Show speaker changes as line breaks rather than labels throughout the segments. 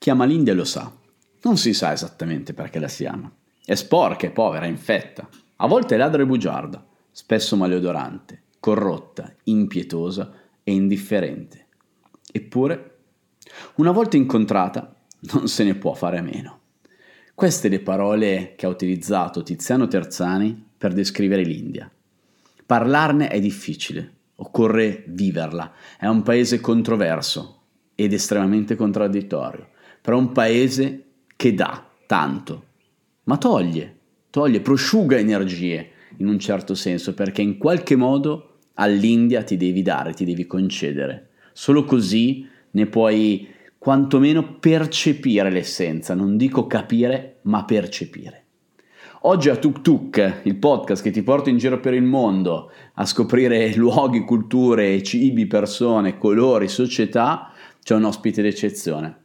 Chi ama l'India lo sa. Non si sa esattamente perché la si ama. È sporca, è povera, è infetta. A volte è ladra e bugiarda, spesso maleodorante, corrotta, impietosa e indifferente. Eppure, una volta incontrata, non se ne può fare a meno. Queste le parole che ha utilizzato Tiziano Terzani per descrivere l'India. Parlarne è difficile, occorre viverla. È un paese controverso ed estremamente contraddittorio, però un paese che dà tanto, ma toglie, toglie, prosciuga energie in un certo senso, perché in qualche modo all'India ti devi dare, ti devi concedere. Solo così ne puoi quantomeno percepire l'essenza, non dico capire, ma percepire. Oggi a Tuk Tuk, il podcast che ti porta in giro per il mondo a scoprire luoghi, culture, cibi, persone, colori, società, c'è un ospite d'eccezione.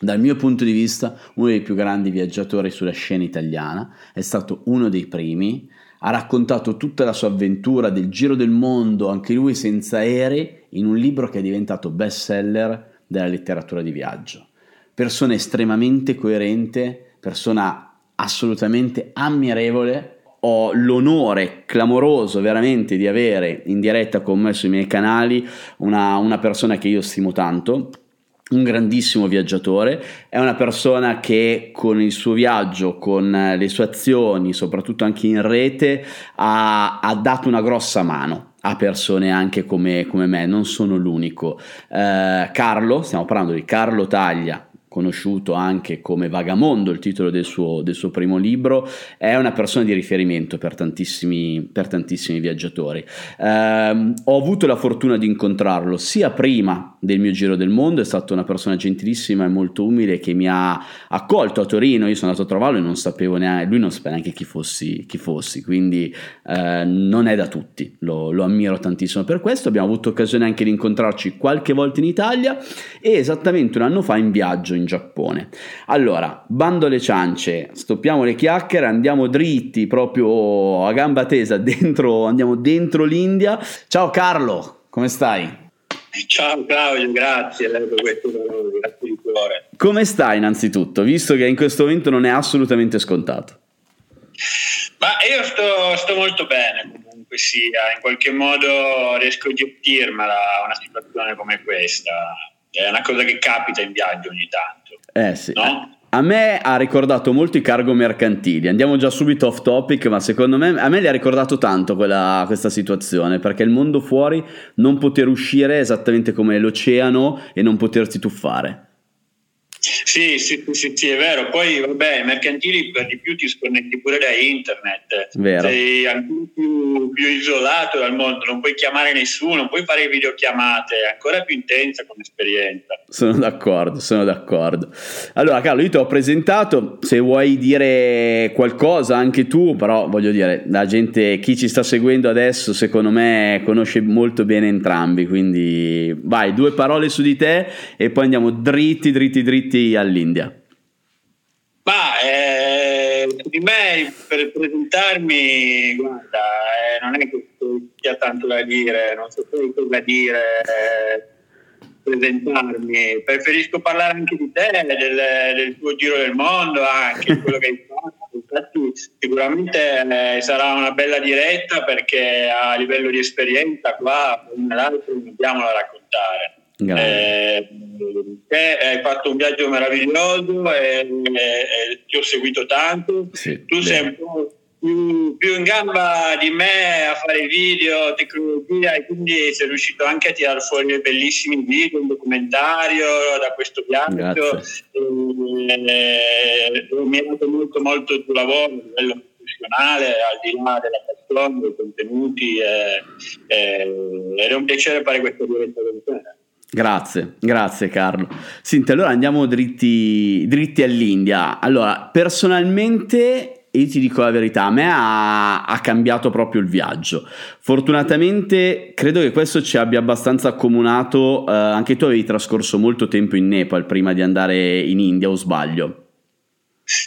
Dal mio punto di vista, uno dei più grandi viaggiatori sulla scena italiana, è stato uno dei primi, ha raccontato tutta la sua avventura del giro del mondo, anche lui senza aerei, in un libro che è diventato bestseller della letteratura di viaggio. Persona estremamente coerente, persona assolutamente ammirevole. Ho l'onore clamoroso veramente di avere in diretta con me sui miei canali una, una persona che io stimo tanto, un grandissimo viaggiatore, è una persona che con il suo viaggio, con le sue azioni, soprattutto anche in rete, ha, ha dato una grossa mano a persone anche come, come me, non sono l'unico. Eh, Carlo, stiamo parlando di Carlo Taglia, conosciuto anche come Vagamondo, il titolo del suo, del suo, primo libro, è una persona di riferimento per tantissimi, per tantissimi viaggiatori. Eh, ho avuto la fortuna di incontrarlo sia prima del mio giro del mondo, è stata una persona gentilissima e molto umile che mi ha accolto a Torino, io sono andato a trovarlo e non sapevo neanche, lui non sapeva neanche chi fossi, chi fossi quindi eh, non è da tutti, lo, lo ammiro tantissimo per questo, abbiamo avuto occasione anche di incontrarci qualche volta in Italia e esattamente un anno fa in viaggio in Giappone. Allora, bando alle ciance, stoppiamo le chiacchiere, andiamo dritti proprio a gamba tesa dentro, andiamo dentro l'India. Ciao Carlo, come stai?
Ciao Claudio, grazie per questo grazie di cuore.
Come stai innanzitutto, visto che in questo momento non è assolutamente scontato?
Ma io sto, sto molto bene, comunque sia, in qualche modo riesco a gestirmela una situazione come questa. È una cosa che capita in viaggio ogni tanto.
Eh sì. No? A me ha ricordato molto i cargo mercantili. Andiamo già subito off topic, ma secondo me a me le ha ricordato tanto quella, questa situazione perché il mondo fuori non poter uscire è esattamente come l'oceano e non potersi tuffare.
Sì, sì, sì, sì, è vero. Poi, vabbè, i mercantili per di più ti sconnetti pure da internet.
Vero.
Sei ancora più, più, isolato dal mondo, non puoi chiamare nessuno, non puoi fare videochiamate, è ancora più intensa come esperienza.
Sono d'accordo, sono d'accordo. Allora, Carlo, io ti ho presentato, se vuoi dire qualcosa anche tu, però voglio dire, la gente, chi ci sta seguendo adesso, secondo me, conosce molto bene entrambi, quindi vai, due parole su di te e poi andiamo dritti, dritti, dritti iscritti all'India?
Ma eh, di me per presentarmi, guarda, eh, non è che sia tanto da dire, non so cosa dire. Eh, presentarmi, preferisco parlare anche di te, del, del tuo giro del mondo, anche di quello che hai fatto. Infatti, sicuramente eh, sarà una bella diretta perché a livello di esperienza, qua, un l'altro, dobbiamo raccontare. Eh, hai fatto un viaggio meraviglioso e, e, e ti ho seguito tanto.
Sì,
tu bene. sei un po' più, più, in gamba di me a fare video, tecnologia e quindi sei riuscito anche a tirare fuori bellissimi video, un documentario da questo viaggio. E, e, mi ha dato molto molto il tuo lavoro a livello professionale, al di là della passione, dei contenuti ed è un piacere fare questa diretta con te.
Grazie, grazie Carlo. Senti, allora andiamo dritti, dritti all'India. Allora, personalmente io ti dico la verità, a me ha, ha, cambiato proprio il viaggio. Fortunatamente credo che questo ci abbia abbastanza accomunato. Eh, anche tu avevi trascorso molto tempo in Nepal prima di andare in India, o sbaglio?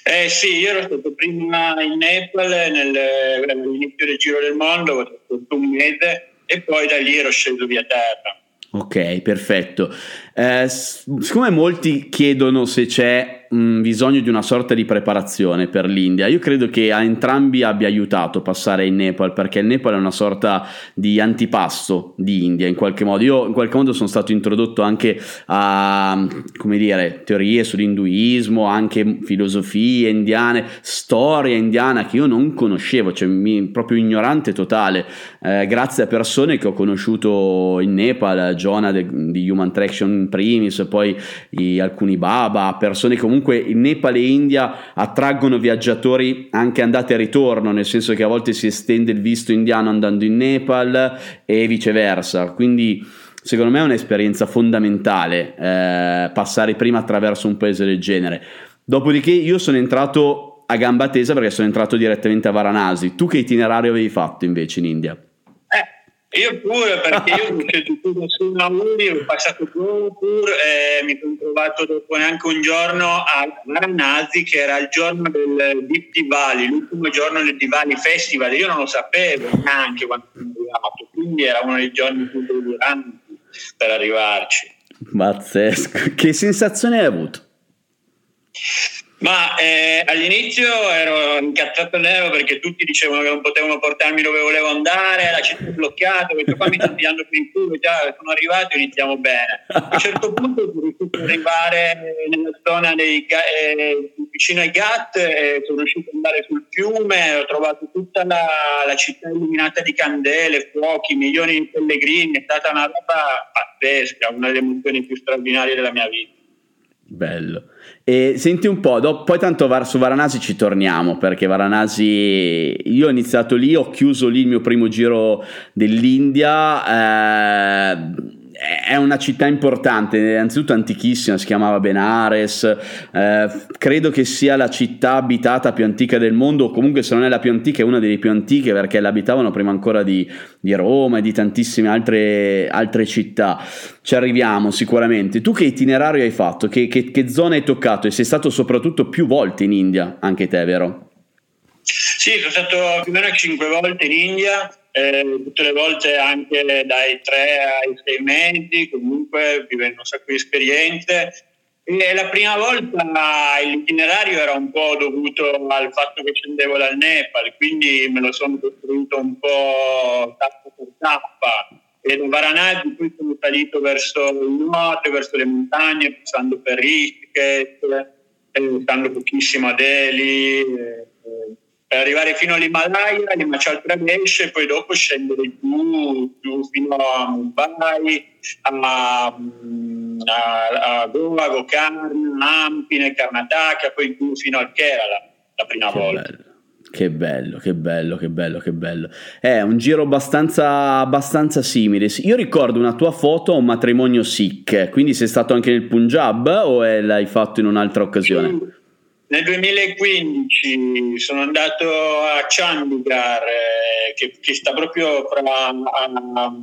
Eh sì, io ero stato prima in Nepal all'inizio del Giro del Mondo, ho fatto un mese e poi da lì ero sceso via terra.
Ok, perfetto. Eh, siccome molti chiedono se c'è mh, bisogno di una sorta di preparazione per l'India. Io credo che a entrambi abbia aiutato passare in Nepal perché il Nepal è una sorta di antipasto di India in qualche modo. Io in qualche modo sono stato introdotto anche a dire, teorie sull'induismo, anche filosofie indiane, storia indiana che io non conoscevo, cioè mi, proprio ignorante totale, eh, grazie a persone che ho conosciuto in Nepal, Jonah de, di Human Traction in primis, poi i, alcuni Baba, persone comunque il Nepal e India attraggono viaggiatori anche andate e ritorno, nel senso che a volte si estende il visto indiano andando in Nepal e viceversa. Quindi secondo me è un'esperienza fondamentale eh, passare prima attraverso un paese del genere. Dopodiché io sono entrato a gamba tesa perché sono entrato direttamente a Varanasi. Tu che itinerario avevi fatto invece in India?
Io pure, perché io non c'è tutto su lavori, ho passato pure e mi sono trovato dopo neanche un giorno a Varanasi, che era il giorno del Deep Diwali, l'ultimo giorno del Diwali Festival. Io non lo sapevo neanche quando sono arrivato, quindi era uno dei giorni più deliranti per arrivarci.
Pazzesco, che sensazione hai avuto?
Ma eh, all'inizio ero incazzato nero perché tutti dicevano che non potevano portarmi dove volevo andare, la città è bloccata, questo qua mi sta pigliando per il culo, già sono arrivato e iniziamo bene. A un certo punto sono riuscito ad arrivare nella zona dei, eh, vicino ai Gat, eh, sono riuscito ad andare sul fiume, ho trovato tutta la, la città illuminata di candele, fuochi, milioni di pellegrini, è stata una roba pazzesca, una delle emozioni più straordinarie della mia vita.
Bello. E senti un po', dopo, poi tanto su Varanasi ci torniamo perché Varanasi, io ho iniziato lì, ho chiuso lì il mio primo giro dell'India. Eh, è una città importante, innanzitutto antichissima, si chiamava Benares, eh, credo che sia la città abitata più antica del mondo, o comunque se non è la più antica è una delle più antiche perché l'abitavano prima ancora di, di Roma e di tantissime altre, altre, città. Ci arriviamo sicuramente. Tu che itinerario hai fatto? Che, che, che zona hai toccato? E sei stato soprattutto più volte in India, anche te, vero?
Sì, sono stato più o meno cinque volte in India eh, tutte le volte anche dai tre ai sei mesi, comunque vivendo un sacco di esperienze. E la prima volta l'itinerario era un po' dovuto al fatto che scendevo dal Nepal, quindi me lo sono costruito un po' tappa per tappa. E da Varanasi poi sono salito verso il nuoto, verso le montagne, passando per Rishikesh, eh, stando pochissimo a Delhi. Eh, per arrivare fino all'Himalaya, l'Himachal Pradesh e poi dopo scendere giù, giù fino a Mumbai, a, a, a Goa, Gokarna, Ampine, Karnataka, poi giù fino al Kerala la prima
che
volta.
Bello. Che bello, che bello, che bello, che bello. È un giro abbastanza, abbastanza simile. Io ricordo una tua foto a un matrimonio Sikh, quindi sei stato anche nel Punjab o l'hai fatto in un'altra occasione?
Sì. Nel 2015 sono andato a Chandigarh, eh, che, che, sta proprio fra, a, a, a,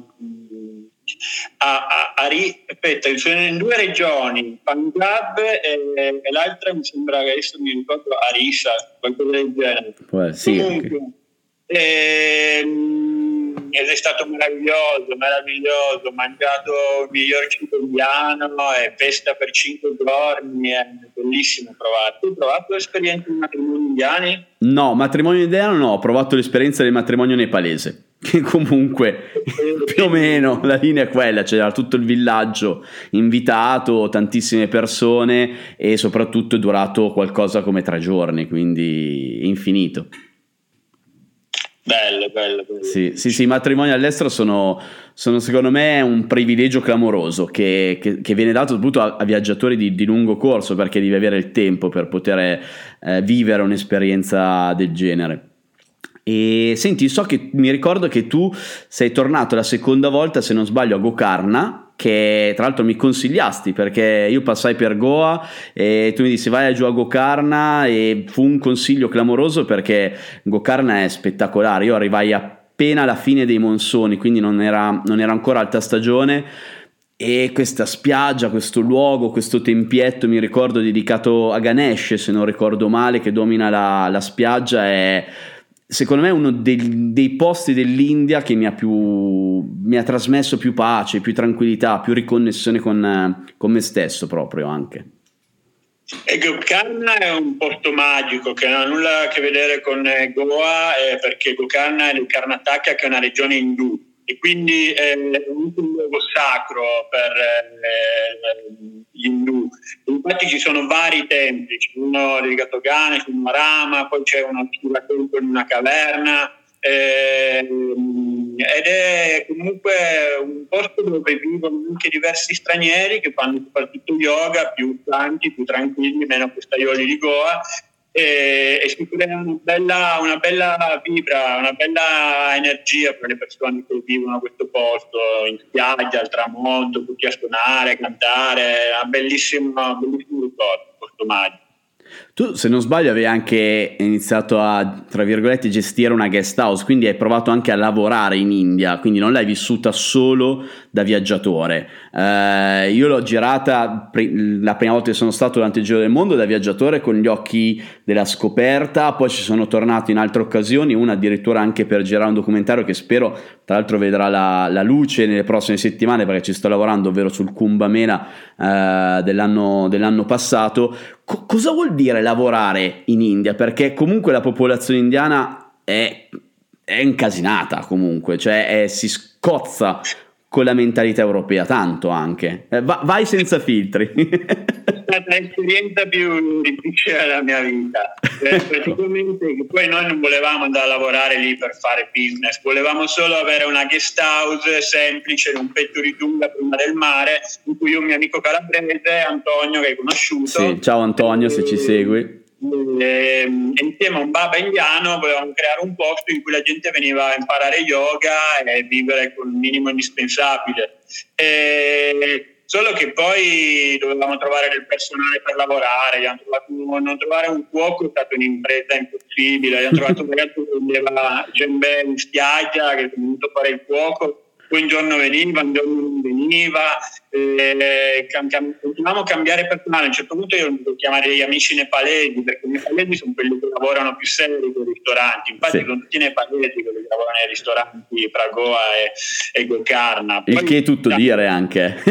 a, aspetta, sono in due regioni, Punjab e, e, l'altra mi sembra che adesso mi ricordo Arisa, qualcosa del genere.
Well, sì,
Comunque, okay. ehm, ed è stato meraviglioso, meraviglioso, ho mangiato il miglior cibo indiano e festa per cinque giorni, è bellissimo provare. Tu hai provato l'esperienza di matrimoni indiani?
No, matrimonio indiano no, ho provato l'esperienza del matrimonio nepalese che comunque più o meno la linea è quella, c'era tutto il villaggio invitato, tantissime persone e soprattutto è durato qualcosa come tre giorni, quindi infinito.
Bello, bello, bello.
Sì, sì, sì, i matrimoni all'estero sono, sono, secondo me un privilegio clamoroso che, che, che viene dato soprattutto a, a viaggiatori di, di, lungo corso perché devi avere il tempo per poter eh, vivere un'esperienza del genere. E senti, so che mi ricordo che tu sei tornato la seconda volta, se non sbaglio, a Gokarna che tra l'altro mi consigliasti perché io passai per Goa e tu mi dissi vai giù a Gokarna e fu un consiglio clamoroso perché Gokarna è spettacolare, io arrivai appena alla fine dei monsoni quindi non era, non era ancora alta stagione e questa spiaggia, questo luogo, questo tempietto mi ricordo dedicato a Ganesh se non ricordo male che domina la, la spiaggia è secondo me uno dei, dei posti dell'India che mi ha, più, mi ha trasmesso più pace, più tranquillità, più riconnessione con, con me stesso proprio anche.
E Gokarna è un posto magico che non ha nulla a che vedere con eh, Goa eh, perché Gokarna è nel Karnataka che è una regione indù e quindi è un luogo sacro per eh, gli indù. Infatti ci sono vari templi, c'è uno dedicato a Ganesh, uno a Rama, poi c'è tempio in una caverna ehm, ed è comunque un posto dove vivono anche diversi stranieri che fanno soprattutto yoga più stanchi, più tranquilli, meno questaioli di Goa e, e si crea una bella, una bella vibra, una bella energia per le persone che vivono a questo posto, in spiaggia, al tramonto, tutti a suonare, cantare, una bellissima, bellissimo ricordo, posto magico.
Tu, se non sbaglio, avevi anche iniziato a, tra virgolette, gestire una guest house, quindi hai provato anche a lavorare in India, quindi non l'hai vissuta solo da viaggiatore. Eh, io l'ho girata la prima volta che sono stato durante il Giro del Mondo da viaggiatore con gli occhi della scoperta, poi ci sono tornato in altre occasioni, una addirittura anche per girare un documentario che spero tra l'altro vedrà la, la luce nelle prossime settimane perché ci sto lavorando, ovvero sul Kumbh Mela eh, dell'anno, dell'anno passato. Co- cosa vuol dire lavorare in India? Perché comunque la popolazione indiana è, è incasinata comunque, cioè è, si scozza con la mentalità europea, tanto anche. Eh, va, vai senza filtri.
È stata l'esperienza più difficile della mia vita. Eh, praticamente poi noi non volevamo andare a lavorare lì per fare business, volevamo solo avere una guest house semplice, un petto di Dunga prima del mare, in cui un mio amico calabrese, Antonio, che hai conosciuto.
Sì, ciao Antonio, e, se ci segui
e, insieme a un baba indiano volevamo creare un posto in cui la gente veniva a imparare yoga e vivere con il minimo indispensabile. E, solo che poi dovevamo trovare del personale per lavorare, trovato, non trovare un cuoco è stata un'impresa impossibile, abbiamo trovato un ragazzo che vendeva gembè in spiaggia che è venuto a fare il cuoco poi un giorno veniva, un giorno non veniva, eh, cam- cam- continuavamo a cambiare personale. A un certo punto io dovuto chiamare gli amici nepalesi, perché i nepalesi sono quelli che lavorano più seri con i ristoranti. Infatti, sì. sono tutti nepalesi quelli che lavorano nei ristoranti fra Goa e, e Gokarna.
Poi, Il che è tutto dire anche.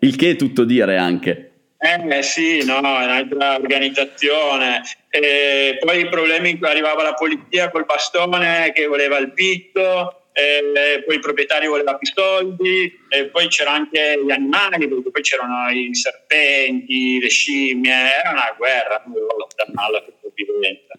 Il che è tutto dire anche.
Eh sì, no, è un'altra organizzazione. E poi i problemi in cui arrivava la polizia col bastone che voleva il pitto eh, poi il proprietario voleva più soldi, e poi c'erano anche gli animali, poi c'erano i serpenti, le scimmie, era una guerra, dovevo lottare alla sopravvivenza.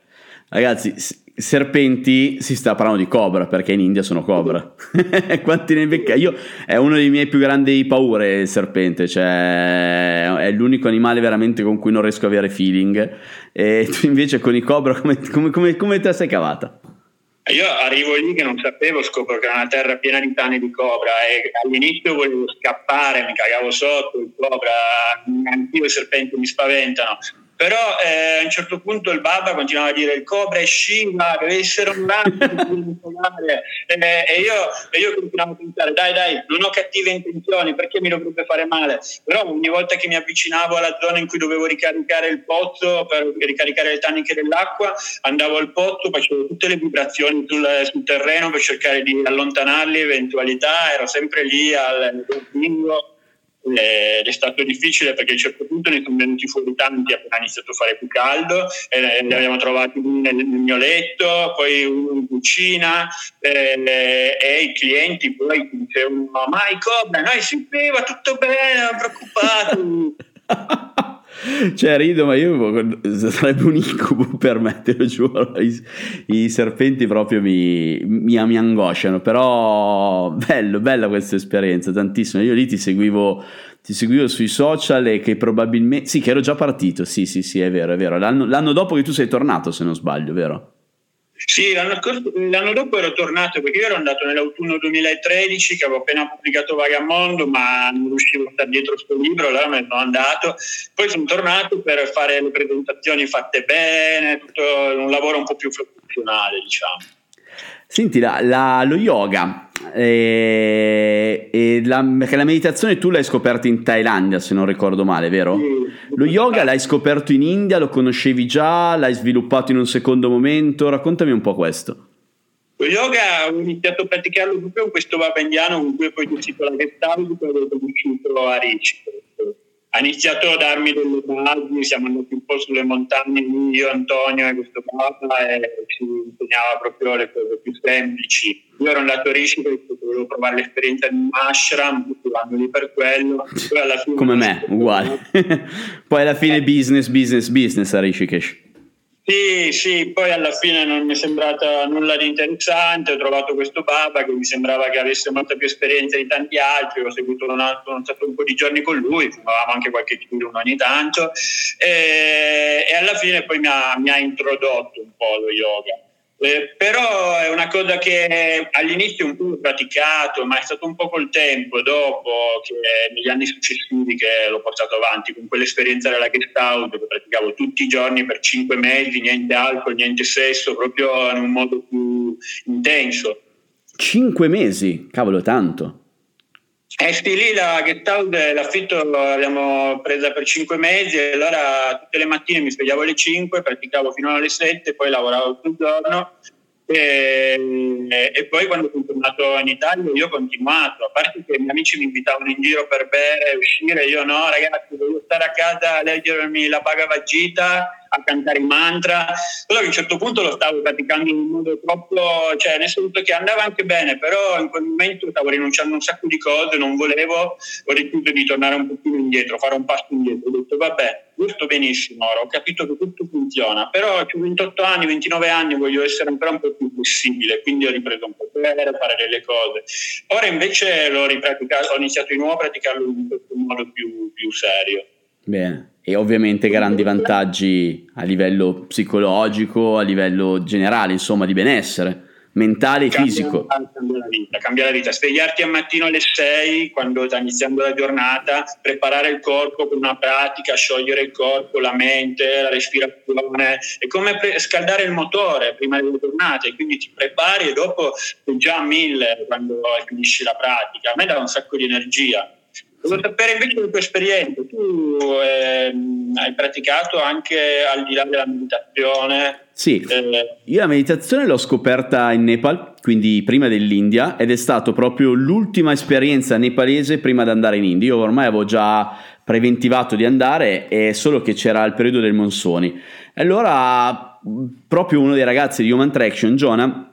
Ragazzi, serpenti si sta parlando di cobra perché in India sono cobra. Quanti ne becca? Io è una delle mie più grandi paure il serpente, cioè è l'unico animale veramente con cui non riesco a avere feeling. E tu invece con i cobra come, come, come, come te sei cavata?
Io arrivo lì che non sapevo, scopro che era una terra piena di tane di cobra e all'inizio volevo scappare, mi cagavo sotto, il cobra, anch'io i serpenti mi spaventano. Però eh, a un certo punto il Baba continuava a dire il cobra è Shiva, deve essere un lampo e, e, io, io continuavo a pensare dai dai, non ho cattive intenzioni, perché mi dovrebbe fare male? Però ogni volta che mi avvicinavo alla zona in cui dovevo ricaricare il pozzo per ricaricare le taniche dell'acqua, andavo al pozzo, facevo tutte le vibrazioni sul, sul terreno per cercare di allontanarli, eventualità, ero sempre lì al bingo ed è stato difficile perché a un certo punto ne sono venuti fuori tanti appena iniziato a fare più caldo e li abbiamo trovati nel, nel mio letto poi in cucina e, e i clienti poi dicevano ma cobra noi si beva tutto bene non preoccupati
Cioè, rido, ma io sarebbe un incubo per me, te lo giuro. I, i serpenti proprio mi, mi, mi, angosciano. Però, bello, bella questa esperienza, tantissimo. Io lì ti seguivo, ti seguivo sui social e che probabilmente. Sì, che ero già partito. Sì, sì, sì, è vero, è vero. L'anno, l'anno dopo che tu sei tornato, se non sbaglio, vero?
Sì, l'anno, l'anno, dopo ero tornato perché io ero andato nell'autunno 2013 che avevo appena pubblicato Vagamondo ma non riuscivo a stare dietro questo libro, allora me ne sono andato. Poi sono tornato per fare le presentazioni fatte bene, tutto un lavoro un po' più professionale diciamo.
Senti, la, la, lo yoga e, e la, perché la meditazione tu l'hai scoperta in Thailandia, se non ricordo male, vero? Sì. Lo yoga l'hai scoperto in India, lo conoscevi già, l'hai sviluppato in un secondo momento, raccontami un po' questo.
Lo yoga ho iniziato a praticarlo proprio con questo baba indiano con cui poi ho deciso la Gestalt, poi ho conosciuto a Ricci ha iniziato a darmi delle basi, siamo andati un po' sulle montagne io, Antonio e questo Papa e ci insegnava proprio le cose più semplici. Io ero andato a Rishi perché volevo provare l'esperienza di un ashram, vanno lì per quello.
Come me, uguale. Poi alla fine business, business, business a Rishikesh.
Sì, sì, poi alla fine non mi è sembrata nulla di interessante, ho trovato questo Baba che mi sembrava che avesse molta più esperienza di tanti altri, ho seguito un, altro, un, un po' di giorni con lui, fumavamo anche qualche tiro ogni tanto e, e, alla fine poi mi ha, mi ha introdotto un po' lo yoga. Eh, però è una cosa che all'inizio un po' ho praticato, ma è stato un po' col tempo, dopo, che negli anni successivi che l'ho portato avanti, con quell'esperienza della Gestalt, che praticavo tutti i giorni per cinque mesi, niente alcol, niente sesso, proprio in un modo più intenso.
Cinque mesi? Cavolo, tanto.
Eh sì, lì la Gestalt, l'affitto l'abbiamo presa per cinque mesi e allora tutte le mattine mi svegliavo alle 5, praticavo fino alle 7, poi lavoravo tutto il giorno e, e, poi quando sono tornato in Italia io ho continuato, a parte che i miei amici mi invitavano in giro per bere, uscire, io no ragazzi, voglio stare a casa a leggermi la Bhagavad Gita a cantare i mantra, che a un certo punto lo stavo praticando in un modo troppo, cioè nel senso che andava anche bene, però in quel momento stavo rinunciando a un sacco di cose, non volevo, ho deciso di tornare un pochino indietro, fare un passo indietro, ho detto vabbè, io sto benissimo ora, ho capito che tutto funziona, però ho 28 anni, 29 anni, voglio essere ancora un po' più flessibile, quindi ho ripreso un po' a bere, fare delle cose. Ora invece ho iniziato di nuovo a praticarlo in questo modo più, più serio.
Bene e ovviamente grandi vantaggi a livello psicologico, a livello generale, insomma, di benessere mentale e cambia, fisico.
Cambia la, vita, cambia la vita. Svegliarti al mattino alle 6 quando sta iniziando la giornata, preparare il corpo per una pratica, sciogliere il corpo, la mente, la respirazione, è come pre- scaldare il motore prima delle giornate, quindi ti prepari e dopo sei già a mille quando finisci la pratica. A me dà un sacco di energia. Volevo sapere invece la tua esperienza. Tu ehm, hai praticato anche al di là della meditazione?
Sì, eh, io la meditazione l'ho scoperta in Nepal, quindi prima dell'India, ed è stata proprio l'ultima esperienza nepalese prima di andare in India. Io ormai avevo già preventivato di andare, è solo che c'era il periodo del monsoni. E allora, proprio uno dei ragazzi di Human Traction, Jonah,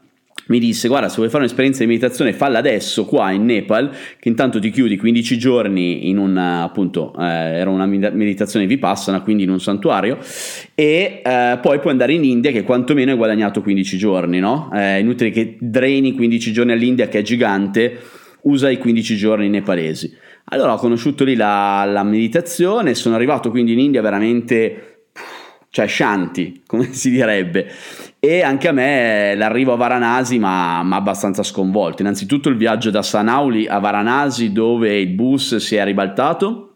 mi disse guarda se vuoi fare un'esperienza di meditazione falla adesso qua in Nepal che intanto ti chiudi 15 giorni in un appunto eh, era una meditazione vipassana quindi in un santuario e eh, poi puoi andare in India che quantomeno hai guadagnato 15 giorni no? Eh, inutile che dreni 15 giorni all'India che è gigante usa i 15 giorni nepalesi allora ho conosciuto lì la, la meditazione sono arrivato quindi in India veramente cioè shanti, come si direbbe. E anche a me l'arrivo a Varanasi mi ha abbastanza sconvolto. Innanzitutto il viaggio da Sanauli a Varanasi dove il bus si è ribaltato.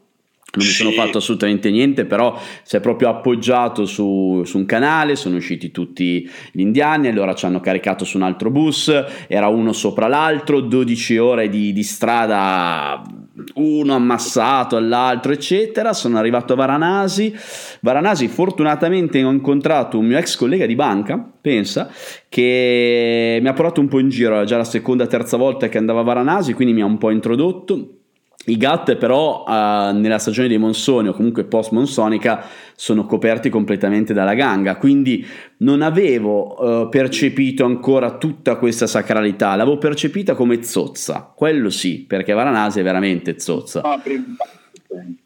Non mi sono fatto assolutamente niente, però si è proprio appoggiato su, su, un canale, sono usciti tutti gli indiani, allora ci hanno caricato su un altro bus, era uno sopra l'altro, 12 ore di, di strada uno ammassato all'altro, eccetera. Sono arrivato a Varanasi. Varanasi, fortunatamente, ho incontrato un mio ex collega di banca, pensa, che mi ha portato un po' in giro. Era già la seconda, terza volta che andava a Varanasi, quindi mi ha un po' introdotto. I GAT però uh, nella stagione dei monsoni o comunque post monsonica sono coperti completamente dalla ganga, quindi non avevo uh, percepito ancora tutta questa sacralità, l'avevo percepita come zozza, quello sì, perché Varanasi è veramente zozza.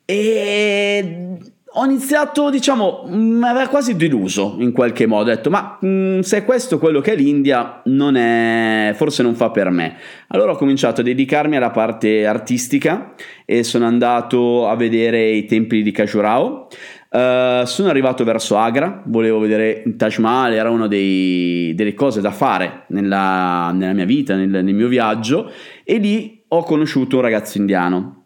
E ho iniziato, diciamo, mi aveva quasi deluso in qualche modo. Ho detto, ma mh, mm, se questo quello che è l'India, non è, forse non fa per me. Allora ho cominciato a dedicarmi alla parte artistica e sono andato a vedere i templi di Khajurao. Uh, sono arrivato verso Agra, volevo vedere il Taj Mahal, era una delle cose da fare nella, nella mia vita, nel, nel mio viaggio, e lì ho conosciuto un ragazzo indiano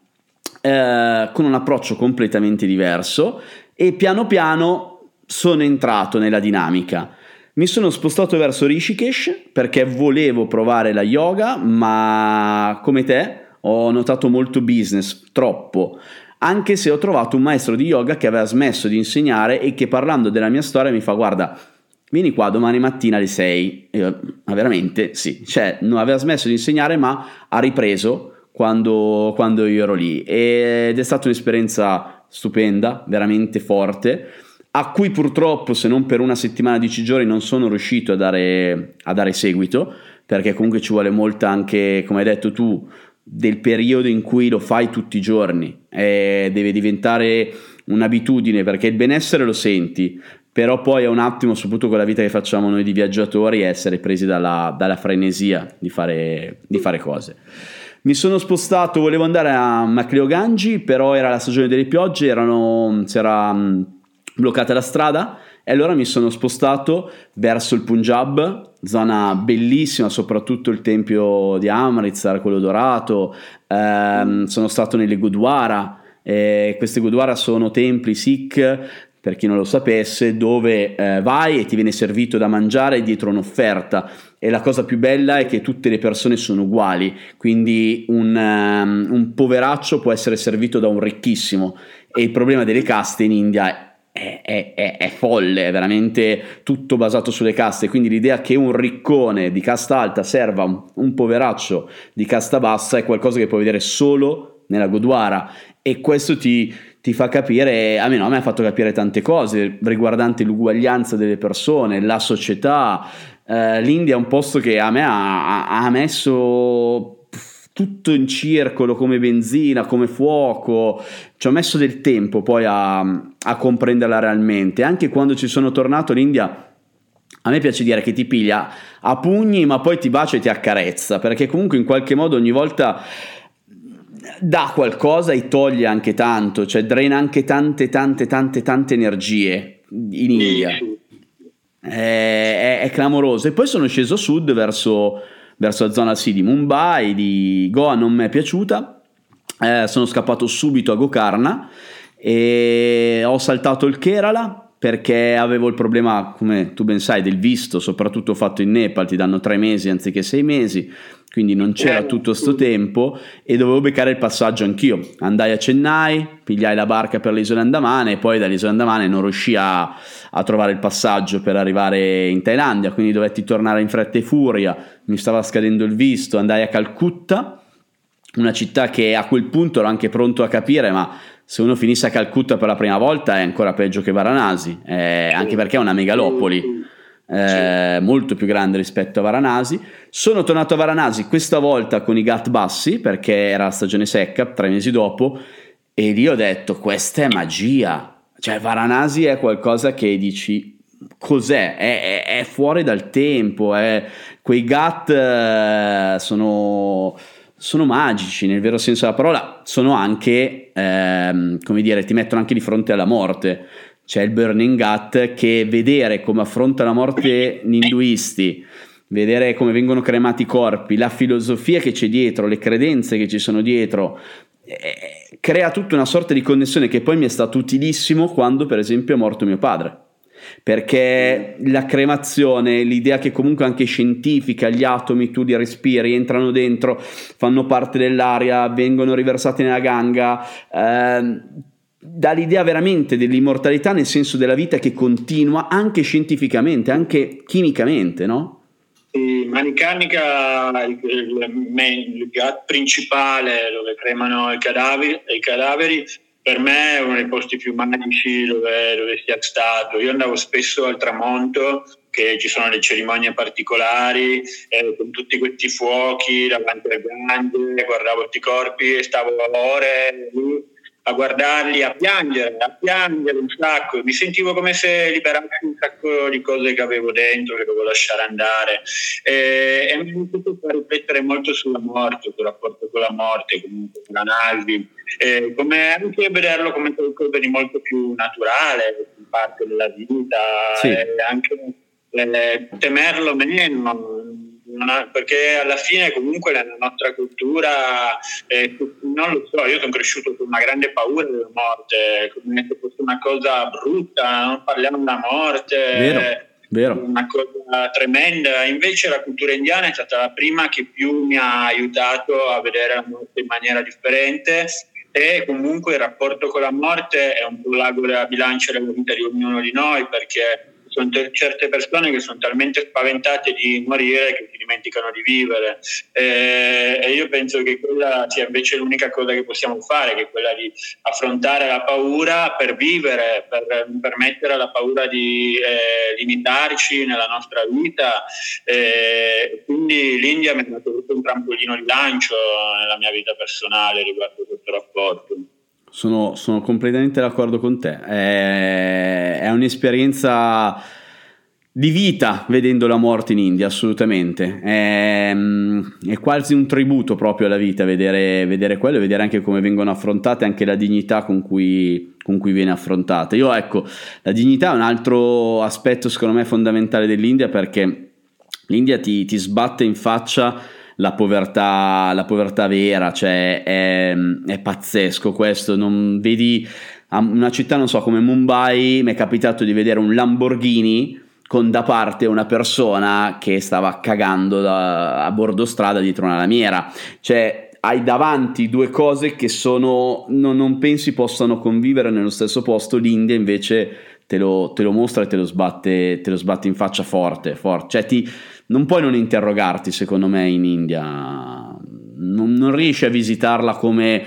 eh, con un approccio completamente diverso e piano piano sono entrato nella dinamica. Mi sono spostato verso Rishikesh perché volevo provare la yoga, ma come te ho notato molto business, troppo. Anche se ho trovato un maestro di yoga che aveva smesso di insegnare e che parlando della mia storia mi fa guarda vieni qua domani mattina alle 6 io, ma veramente? Sì cioè non aveva smesso di insegnare ma ha ripreso quando, quando io ero lì ed è stata un'esperienza stupenda veramente forte a cui purtroppo se non per una settimana dieci giorni non sono riuscito a dare, a dare seguito perché comunque ci vuole molta anche come hai detto tu del periodo in cui lo fai tutti i giorni, eh, deve diventare un'abitudine perché il benessere lo senti, però poi è un attimo, soprattutto con la vita che facciamo noi di viaggiatori, essere presi dalla, dalla frenesia di fare, di fare, cose. Mi sono spostato, volevo andare a Macleo Gangi, però era la stagione delle piogge, erano, si era bloccata la strada e allora mi sono spostato verso il Punjab, zona bellissima, soprattutto il tempio di Amritsar, quello dorato. Eh, sono stato nelle Gurdwara. Eh, queste Gurdwara sono templi Sikh, per chi non lo sapesse, dove eh, vai e ti viene servito da mangiare dietro un'offerta. E la cosa più bella è che tutte le persone sono uguali, quindi un, um, un poveraccio può essere servito da un ricchissimo. E il problema delle caste in India è è, è, è, folle, è veramente tutto basato sulle caste. Quindi l'idea che un riccone di casta alta serva un, un poveraccio di casta bassa è qualcosa che puoi vedere solo nella Godwara. E questo ti, ti fa capire, a me, no, a me ha fatto capire tante cose riguardanti l'uguaglianza delle persone, la società. Eh, L'India è un posto che a me ha, ha messo tutto in circolo come benzina, come fuoco. Ci ho messo del tempo poi a, a comprenderla realmente. Anche quando ci sono tornato l'India. A me piace dire che ti piglia a pugni, ma poi ti bacia e ti accarezza, perché comunque in qualche modo ogni volta dà qualcosa e toglie anche tanto, cioè drena anche tante, tante, tante, tante energie in India. È, è, è clamoroso. E poi sono sceso a sud verso verso la zona sì, di Mumbai, di Goa non mi è piaciuta, eh, sono scappato subito a Gokarna e ho saltato il Kerala perché avevo il problema, come tu ben sai, del visto, soprattutto fatto in Nepal, ti danno tre mesi anziché sei mesi, quindi non c'era eh, tutto questo tempo e dovevo beccare il passaggio anch'io. Andai a Chennai, pigliai la barca per le isole Andamane e poi dalle isole Andamane non riuscii a, a trovare il passaggio per arrivare in Thailandia, quindi dovetti tornare in fretta e furia, mi stava scadendo il visto, andai a Calcutta, una città che a quel punto ero anche pronto a capire, ma se uno finisse a Calcutta per la prima volta è ancora peggio che Varanasi, eh, anche perché è una megalopoli eh, molto più grande rispetto a Varanasi. Sono tornato a Varanasi questa volta con i Gat Bassi perché era la stagione secca, tre mesi dopo, e lì ho detto: Questa è magia. Cioè, Varanasi è qualcosa che dici. Cos'è? È, è, è fuori dal tempo. È... Quei Gat eh, sono sono magici nel vero senso della parola, sono anche, ehm, come dire, ti mettono anche di fronte alla morte c'è il Burning Gut che vedere come affronta la morte gli induisti, vedere come vengono cremati i corpi, la filosofia che c'è dietro, le credenze che ci sono dietro, eh, crea tutta una sorta di connessione che poi mi è stato utilissimo quando per esempio è morto mio padre. Perché la cremazione, l'idea che comunque anche scientifica, gli atomi tu li respiri, entrano dentro, fanno parte dell'aria, vengono riversati nella ganga, eh, dà l'idea veramente dell'immortalità nel senso della vita che continua anche scientificamente, anche chimicamente, no?
Sì, Manicanica, il, il, gat principale dove cremano i cadaveri, i cadaveri, per me è uno dei posti più magici dove, dove sia stato. Io andavo spesso al tramonto, che ci sono le cerimonie particolari, eh, con tutti questi fuochi davanti alle grandi, guardavo tutti i corpi e stavo ore lì a guardarli, a piangere, a piangere un sacco. Mi sentivo come se liberassi un sacco di cose che avevo dentro, che dovevo lasciare andare. E, e mi ha fatto riflettere molto sulla morte, sul rapporto con la morte, comunque con l'analisi. E come anche vederlo come qualcosa di molto più naturale, parte della vita, sì. e anche eh, temerlo meno perché alla fine comunque nella nostra cultura, eh, non lo so, io sono cresciuto con una grande paura della morte, come se fosse una cosa brutta, non parliamo della morte.
Vero. Vero.
una cosa tremenda. Invece la cultura indiana è stata la prima che più mi ha aiutato a vedere la morte in maniera differente e comunque il rapporto con la morte è un po' l'ago della bilancia della vita di ognuno di noi perché sono certe persone che sono talmente spaventate di morire che si dimenticano di vivere. Eh, e io penso che quella sia invece l'unica cosa che possiamo fare che è quella di affrontare la paura per vivere per permettere alla paura di eh, limitarci nella nostra vita. Eh, quindi l'India mi ha dato un trampolino di lancio nella mia vita personale riguardo questo rapporto
sono, sono, completamente d'accordo con te. È, è, un'esperienza di vita vedendo la morte in India, assolutamente. È, è quasi un tributo proprio alla vita vedere, vedere, quello e vedere anche come vengono affrontate, anche la dignità con cui, con cui viene affrontata. Io, ecco, la dignità è un altro aspetto, secondo me, fondamentale dell'India perché l'India ti, ti sbatte in faccia la povertà, la povertà vera, cioè è, è pazzesco questo, non vedi una città, non so, come Mumbai, mi è capitato di vedere un Lamborghini con da parte una persona che stava cagando da, a bordo strada dietro una lamiera, cioè hai davanti due cose che sono, non, non pensi possano convivere nello stesso posto, l'India invece te lo, te lo mostra e te lo, sbatte, te lo sbatte in faccia forte, forte. cioè ti non puoi non interrogarti, secondo me, in India. Non, non riesci a visitarla come,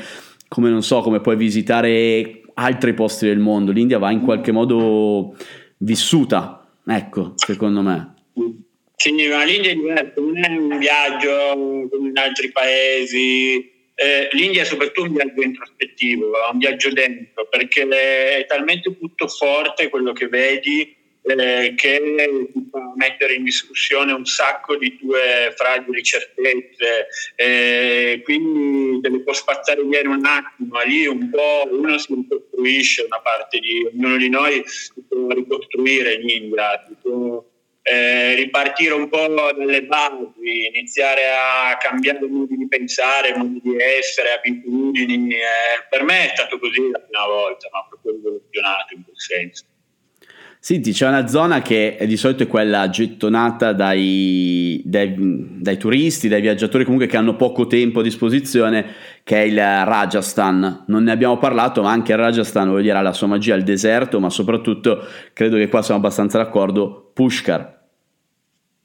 come, non so, come puoi visitare altri posti del mondo. L'India va in qualche modo vissuta, ecco, secondo me.
Sì, ma l'India è diverso, non è un viaggio come in altri paesi. Eh, L'India è soprattutto un viaggio introspettivo, un viaggio dentro, perché è talmente tutto forte quello che vedi eh, che ti fa mettere in discussione un sacco di tue fragili certezze, eh, quindi te le può spazzare via in un attimo, lì un po' uno si ricostruisce una parte di ognuno di noi, si può ricostruire in India, si può eh, ripartire un po' dalle basi, iniziare a cambiare modi di pensare, modi di essere, abitudini. Eh, per me è stato così la prima volta, ma proprio rivoluzionato in quel senso.
Senti, c'è una zona che di solito è quella gettonata dai, dai, dai, turisti, dai viaggiatori comunque che hanno poco tempo a disposizione, che è il Rajasthan. Non ne abbiamo parlato, ma anche il Rajasthan vuol dire la sua magia, il deserto, ma soprattutto, credo che qua siamo abbastanza d'accordo, Pushkar.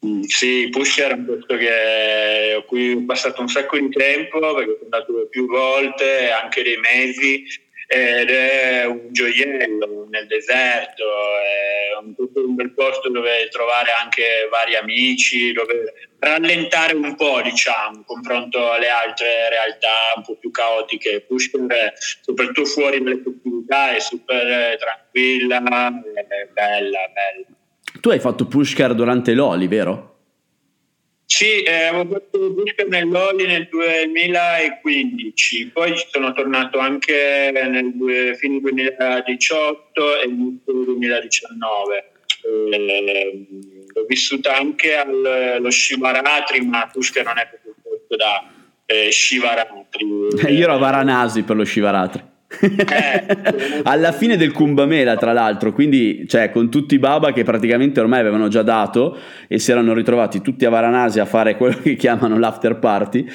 Mm, sì, Pushkar è un posto che ho ho passato un sacco di tempo perché sono andato più volte, anche dei mesi ed è un gioiello nel deserto, è un, un bel posto dove trovare anche vari amici, dove rallentare un po', diciamo, confronto alle altre realtà un po' più caotiche. Pushkar, soprattutto fuori dalle festività, è super tranquilla, è bella, bella.
Tu hai fatto Pushkar durante l'Oli, vero?
Sì, eh, avevo fatto Busca nell'Oli nel 2015, poi sono tornato anche nel fine 2018 e inizio 2019. Eh, l'ho vissuta anche allo Shivaratri, ma Pushkar non è proprio posto da eh, Shivaratri.
Io ero a Varanasi per lo Shivaratri. Eh. alla fine del Kumbamela tra l'altro quindi cioè con tutti i Baba che praticamente ormai avevano già dato e si erano ritrovati tutti a Varanasi a fare quello che chiamano l'after party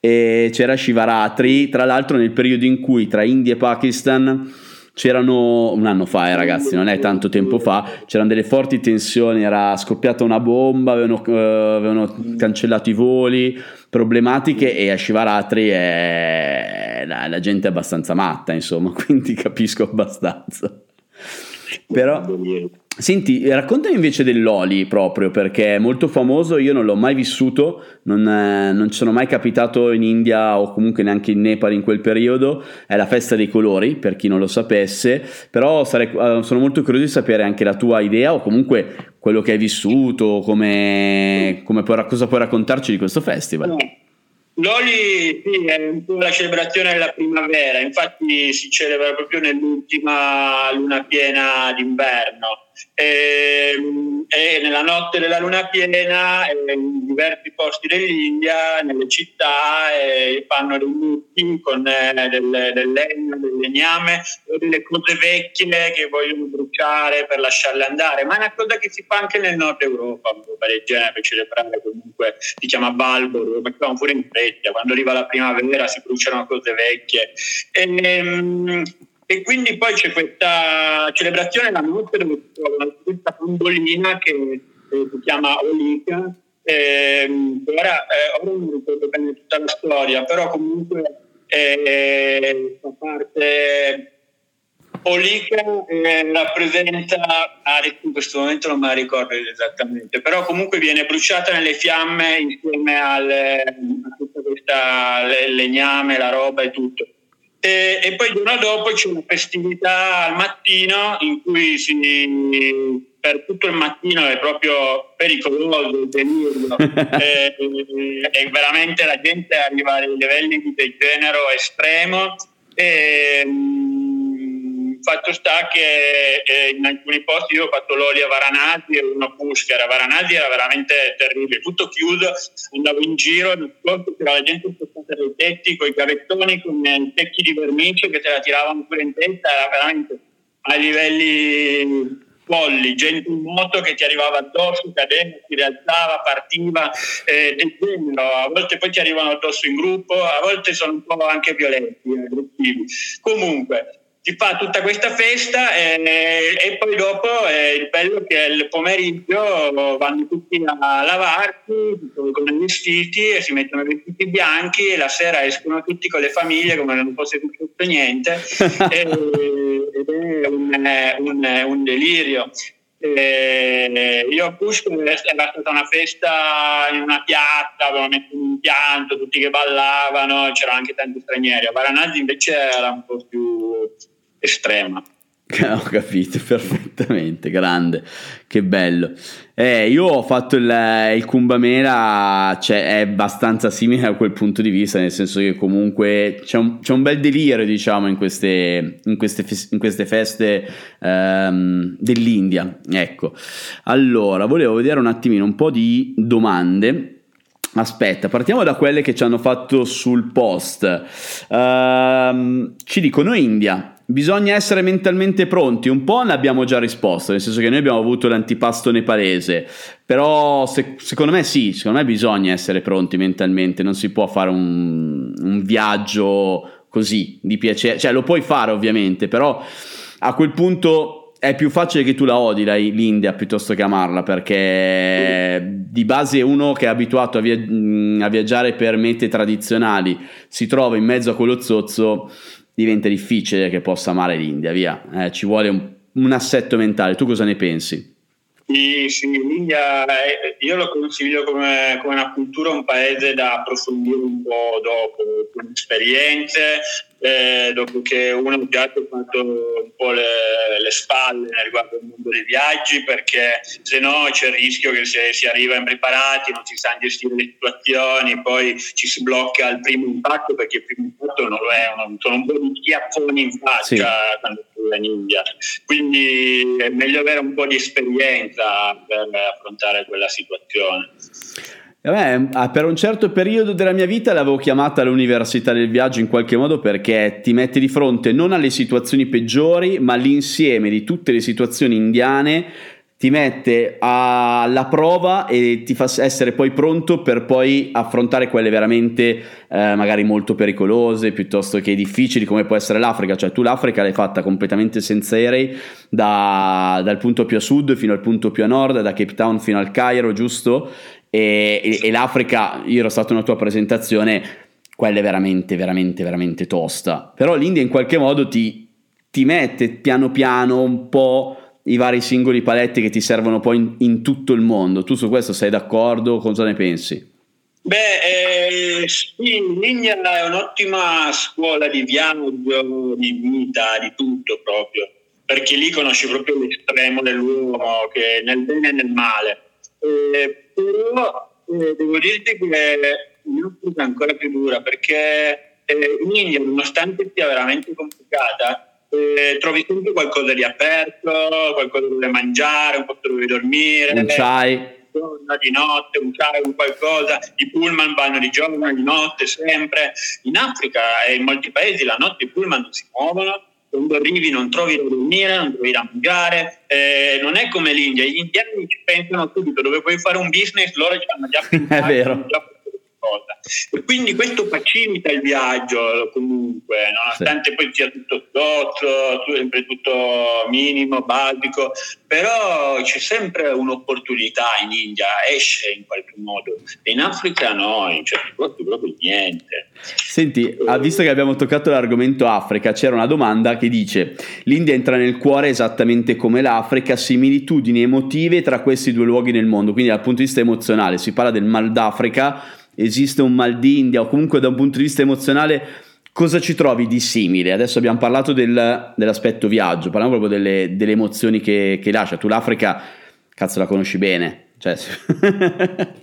e c'era Shivaratri tra l'altro nel periodo in cui tra India e Pakistan c'erano un anno fa, eh, ragazzi, non è tanto tempo fa, c'erano delle forti tensioni, era scoppiata una bomba, avevano, uh, avevano cancellato i voli, problematiche e a Shivaratri è... la, la gente è abbastanza matta, insomma, quindi capisco abbastanza. Però Senti, raccontami invece dell'Oli proprio perché è molto famoso, io non l'ho mai vissuto, non, eh, non ci sono mai capitato in India o comunque neanche in Nepal in quel periodo, è la festa dei colori per chi non lo sapesse, però sarei, eh, sono molto curioso di sapere anche la tua idea o comunque quello che hai vissuto, come, come puoi, cosa puoi raccontarci di questo festival.
L'Oli sì, è un po' la celebrazione della primavera, infatti si celebra proprio nell'ultima luna piena d'inverno. E, ehm, e nella notte della luna piena in diversi posti dell'India, nelle città, fanno dei mucchi con eh, del, del, legno, del legname delle cose vecchie che vogliono bruciare per lasciarle andare, ma è una cosa che si fa anche nel nord Europa, po' del genere, per celebrare comunque, si chiama Balboro, lo facciamo pure in fretta, quando arriva la primavera si bruciano cose vecchie. E, um, e quindi poi c'è questa celebrazione la notte dove si trova questa condolina che eh, si chiama Olica. Eh, ora, eh, ora, non ricordo bene tutta la storia, però comunque eh, fa parte Olica eh, rappresenta, adesso in questo momento non me la ricordo esattamente, però comunque viene bruciata nelle fiamme insieme alle, a tutta questa legname, la roba e tutto. E, e, poi il giorno dopo c'è una festività al mattino in cui si, per tutto il mattino è proprio pericoloso il delirio. E, e, veramente la gente arriva a livelli di degenero estremo. E, fatto sta che eh, in alcuni posti io ho fatto l'olio a Varanasi e uno. A Varanasi era veramente terribile, tutto chiuso, andavo in giro, c'era la gente spostata dai tetti con i gavettoni, con i tecchi di vernice che te la tiravano pure in testa, era veramente a livelli folli, gente in moto che ti arrivava addosso, cadeva, si rialzava, partiva, eh. A volte poi ti arrivano addosso in gruppo, a volte sono un po' anche violenti, aggressivi. Comunque, si fa tutta questa festa e, e poi dopo è il bello che il pomeriggio vanno tutti a lavarsi con i vestiti e si mettono i vestiti bianchi e la sera escono tutti con le famiglie come non fosse successo niente e, ed è un, un, un delirio. E io a Cusco era stata una festa in una piazza, avevano messo un impianto, tutti che ballavano, c'erano anche tanti stranieri. A Varanasi invece era un po' più estrema.
Ho capito perfettamente, grande, che bello. Eh, io ho fatto il, il Kumbamela, cioè è abbastanza simile a quel punto di vista, nel senso che comunque c'è un, c'è un bel delirio, diciamo, in queste, in queste, in queste feste ehm, dell'India. Ecco, allora, volevo vedere un attimino un po' di domande. Aspetta, partiamo da quelle che ci hanno fatto sul post. Uh, ci dicono India, Bisogna essere mentalmente pronti, un po' ne abbiamo già risposto, nel senso che noi abbiamo avuto l'antipasto nepalese, però se, secondo me sì, secondo me bisogna essere pronti mentalmente, non si può fare un, un viaggio così di piacere, cioè lo puoi fare ovviamente, però a quel punto è più facile che tu la odi l'India piuttosto che amarla perché di base uno che è abituato a, via- a viaggiare per mete tradizionali si trova in mezzo a quello zozzo diventa difficile che possa amare l'India, via, eh, ci vuole un, un, assetto mentale. Tu cosa ne pensi?
Sì, sì, l'India eh, io lo consiglio come, come, una cultura, un paese da approfondire un po' dopo, con esperienze, eh, dopo che uno già ha fatto un po' le, le spalle riguardo al mondo dei viaggi, perché se no c'è il rischio che se si arriva impreparati, non si sa gestire le situazioni, poi ci si blocca al primo impatto, perché il primo impatto non lo è, sono un po' di schiaffoni in faccia sì. quando in India. Quindi è meglio avere un po' di esperienza per affrontare quella situazione.
Beh, ah, per un certo periodo della mia vita l'avevo chiamata l'università del viaggio in qualche modo perché ti mette di fronte non alle situazioni peggiori, ma all'insieme di tutte le situazioni indiane, ti mette alla prova e ti fa essere poi pronto per poi affrontare quelle veramente eh, magari molto pericolose piuttosto che difficili come può essere l'Africa, cioè tu l'Africa l'hai fatta completamente senza aerei da, dal punto più a sud fino al punto più a nord, da Cape Town fino al Cairo, giusto? e, e, e l'Africa, io ero stato una tua presentazione, quella è veramente, veramente, veramente tosta. Però l'India in qualche modo ti, ti mette piano piano un po' i vari singoli paletti che ti servono poi in, in tutto il mondo. Tu su questo sei d'accordo? Cosa ne pensi?
Beh, eh, sì, è un'ottima scuola di viaggio, di vita, di tutto proprio, perché lì conosci proprio l'estremo dell'uomo, che nel bene e nel male. Eh, però eh, devo dirti che l'Africa è ancora più dura perché eh, India, nonostante sia veramente complicata, eh, trovi sempre qualcosa di aperto, qualcosa dove mangiare, un posto dove dormire.
Un chai
di notte, un chai, un qualcosa, i pullman vanno di giorno, di notte, sempre. In Africa e in molti paesi la notte i pullman non si muovono, quando arrivi non trovi da dormire, non trovi da mangiare, eh, non è come l'India, gli indiani ci pensano subito, dove puoi fare un business, loro ci hanno già pensato,
è vero.
Già cosa. E quindi questo facilita il viaggio comunque, nonostante sì. poi sia tutto sotto, sempre tutto minimo, basico, però c'è sempre un'opportunità in India, esce in qualche modo. in Africa no, in certi posti proprio niente.
Senti, visto che abbiamo toccato l'argomento Africa, c'era una domanda che dice l'India entra nel cuore esattamente come l'Africa, similitudini emotive tra questi due luoghi nel mondo, quindi dal punto di vista emozionale si parla del mal d'Africa esiste un mal d'India o comunque da un punto di vista emozionale cosa ci trovi di simile? Adesso abbiamo parlato del, dell'aspetto viaggio, parliamo proprio delle, delle emozioni che, che, lascia. Tu l'Africa, cazzo, la conosci bene. Cioè,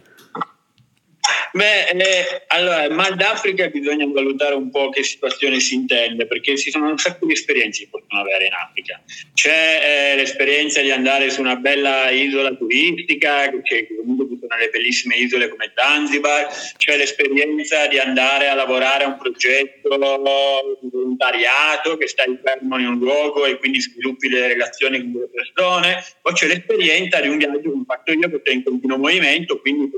Beh, eh, allora, mal d'Africa bisogna valutare un po' che situazione si intende, perché ci sono un sacco di esperienze che possono avere in Africa. C'è eh, l'esperienza di andare su una bella isola turistica, che comunque ci sono le bellissime isole come Zanzibar, c'è l'esperienza di andare a lavorare a un progetto di volontariato, che stai fermo in un luogo e quindi sviluppi le relazioni con le persone, poi c'è l'esperienza di un viaggio che ho fatto io che è in continuo movimento, quindi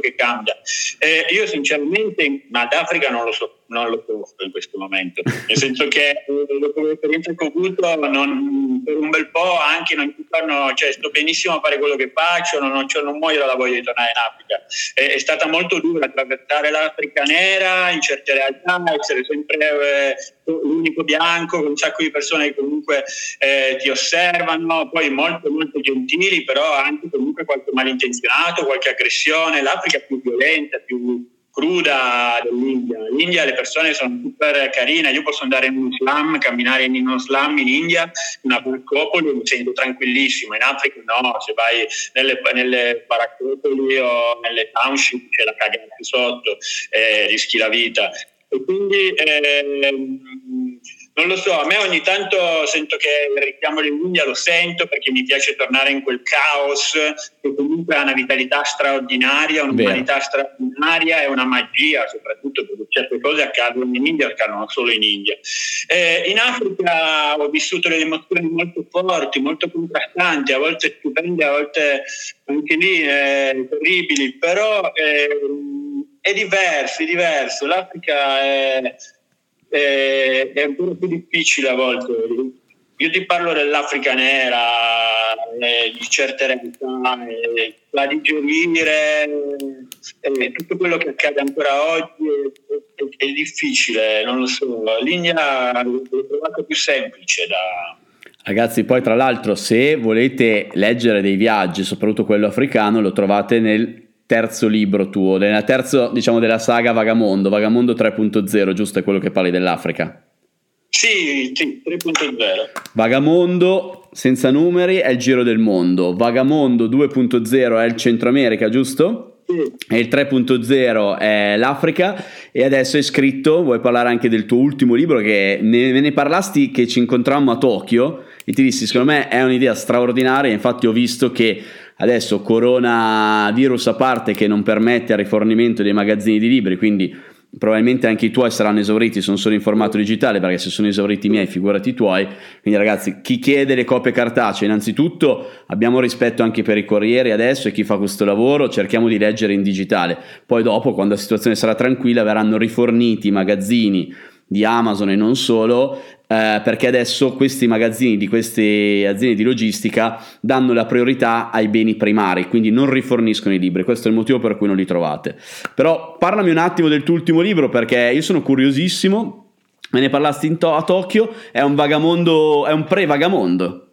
che cambia. Eh, io sinceramente, ma d'Africa non lo so, non lo conosco in questo momento, nel senso che eh, l'esperienza che ho avuto non, per un bel po' anche non torno, cioè sto benissimo a fare quello che faccio, non, non, cioè, non muoio dalla voglia di tornare in Africa. È, è, stata molto dura attraversare l'Africa nera in certe realtà, essere sempre eh, l'unico bianco, con un sacco di persone che comunque eh, ti osservano, poi molto molto gentili, però anche comunque qualche malintenzionato, qualche aggressione. L'Africa è più violenta, più cruda dell'India. L'India le persone sono super carine, io posso andare in un slam, camminare in uno slam in India, una barcopoli, mi sento tranquillissimo. In Africa no, se vai nelle, nelle baraccopoli o nelle township c'è la cagata sotto, eh, rischi la vita. E quindi eh, non lo so, a me ogni tanto sento che il richiamo dell'India lo sento perché mi piace tornare in quel caos che comunque ha una vitalità straordinaria, un'umanità straordinaria e una magia soprattutto perché certe cose accadono in India, accadono solo in India. Eh, in Africa ho vissuto delle emozioni molto forti, molto contrastanti, a volte stupende, a volte anche lì eh, terribili, però eh, è diverso, è diverso. L'Africa è è, è ancora più difficile a volte. Io ti parlo dell'Africa nera, eh, di certe realtà, eh, da digerire, eh, tutto quello che accade ancora oggi è, è, è difficile, non lo so. L'India l'ho trovato più semplice da,
Ragazzi, poi tra l'altro, se volete leggere dei viaggi, soprattutto quello africano, lo trovate nel terzo libro tuo, nella terzo, diciamo, della saga Vagamondo, Vagamondo 3.0, giusto? È quello che parli dell'Africa.
Sì, sì, 3.0.
Vagamondo senza numeri è il giro del mondo. Vagamondo 2.0 è il Centro America, giusto? Sì. E il 3.0 è l'Africa e adesso è scritto, vuoi parlare anche del tuo ultimo libro che ne, ne parlasti che ci incontrammo a Tokyo e ti dissi secondo me è un'idea straordinaria, infatti ho visto che Adesso coronavirus a parte che non permette il rifornimento dei magazzini di libri, quindi probabilmente anche i tuoi saranno esauriti, sono solo in formato digitale perché se sono esauriti i miei figurati i tuoi, quindi ragazzi chi chiede le copie cartacee? Innanzitutto abbiamo rispetto anche per i corrieri adesso e chi fa questo lavoro cerchiamo di leggere in digitale, poi dopo quando la situazione sarà tranquilla verranno riforniti i magazzini di Amazon e non solo eh, perché adesso questi magazzini di queste aziende di logistica danno la priorità ai beni primari, quindi non riforniscono i libri, questo è il motivo per cui non li trovate. Però parlami un attimo del tuo ultimo libro perché io sono curiosissimo, me ne parlasti to- a Tokyo, è un vagamondo, è un pre-vagamondo.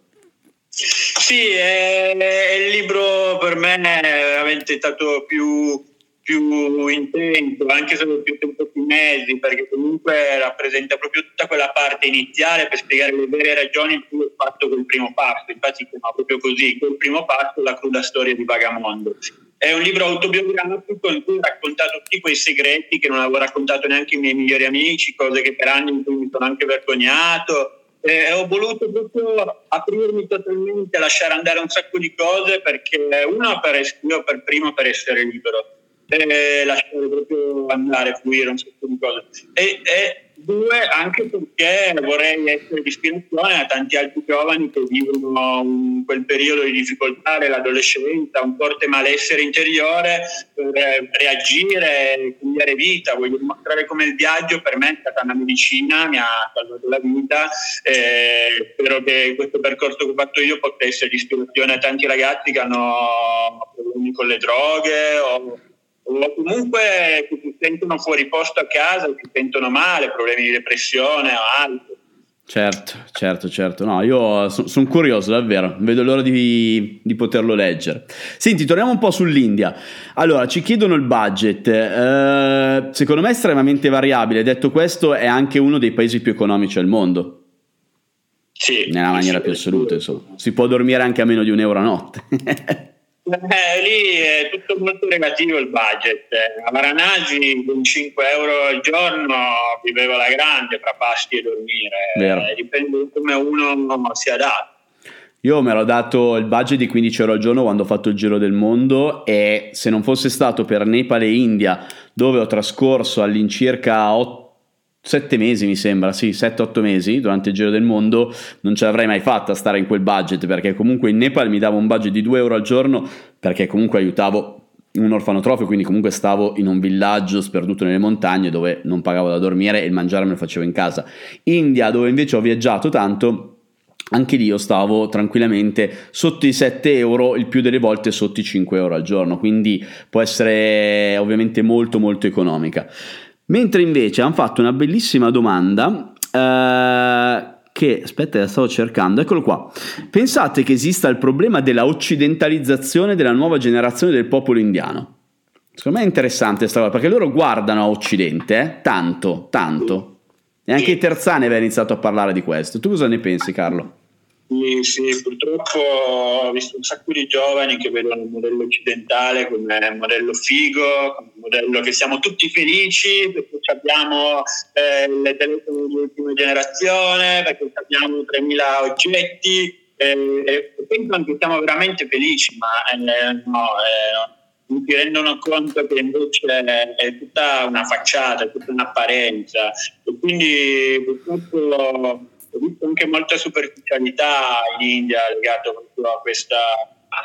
Sì, è, è il libro per me è veramente stato più più intenso, anche se più tempo più mesi, perché comunque rappresenta proprio tutta quella parte iniziale per spiegare le vere ragioni in cui ho fatto quel primo passo. Infatti si chiama proprio così, quel primo passo, la cruda storia di Vagamondo. È un libro autobiografico in cui ho raccontato tutti quei segreti che non avevo raccontato neanche ai miei migliori amici, cose che per anni in cui mi sono anche vergognato, e ho voluto proprio aprirmi totalmente, lasciare andare un sacco di cose perché uno per, io per primo per essere libero e lasciare proprio andare, fluire un sacco di cose e, e Due, anche perché vorrei essere di ispirazione a tanti altri giovani che vivono un, quel periodo di difficoltà dell'adolescenza, un forte malessere interiore, per reagire, cambiare vita. Voglio dimostrare come il viaggio per me è stata una medicina, mi ha salvato la vita. E spero che questo percorso che ho fatto io possa essere di ispirazione a tanti ragazzi che hanno problemi con le droghe o o comunque che si sentono fuori posto a casa, si sentono male, problemi di depressione o altro.
Certo, certo, certo. No, io sono son curioso davvero, vedo l'ora di, di, poterlo leggere. Senti, torniamo un po' sull'India. Allora, ci chiedono il budget. Eh, secondo me è estremamente variabile. Detto questo, è anche uno dei paesi più economici al mondo.
Sì.
Nella maniera
sì,
più assoluta, insomma. Si può dormire anche a meno di un euro a notte.
Eh, lì è tutto molto relativo il budget. A Varanasi con 5 euro al giorno viveva la grande fra pasti e dormire. Eh, dipende come uno si adatta.
Io mi ero dato il budget di 15 euro al giorno quando ho fatto il giro del mondo e se non fosse stato per Nepal e India, dove ho trascorso all'incirca 8 sette mesi mi sembra, sì, 7-8 mesi durante il giro del mondo, non ce l'avrei mai fatta stare in quel budget perché comunque in Nepal mi dava un budget di 2 euro al giorno perché comunque aiutavo un orfanotrofio, quindi comunque stavo in un villaggio sperduto nelle montagne dove non pagavo da dormire e il mangiare me lo facevo in casa. India, dove invece ho viaggiato tanto, anche lì io stavo tranquillamente sotto i 7 euro, il più delle volte sotto i 5 euro al giorno, quindi può essere ovviamente molto molto economica. Mentre invece hanno fatto una bellissima domanda eh, che, aspetta, la stavo cercando, eccolo qua. Pensate che esista il problema della occidentalizzazione della nuova generazione del popolo indiano? Secondo me è interessante questa cosa, perché loro guardano a Occidente, eh? tanto, tanto. E anche i Terzani aveva iniziato a parlare di questo. Tu cosa ne pensi, Carlo?
Sì, sì, purtroppo ho visto un sacco di giovani che vedono il modello occidentale come modello figo, come modello che siamo tutti felici perché abbiamo eh, le telefoni di ultima generazione, perché abbiamo 3.000 oggetti eh, e pensano che siamo veramente felici, ma eh, no, eh, non si rendono conto che invece è tutta una facciata, è tutta un'apparenza. E quindi purtroppo ho visto anche molta superficialità in India legato proprio a questa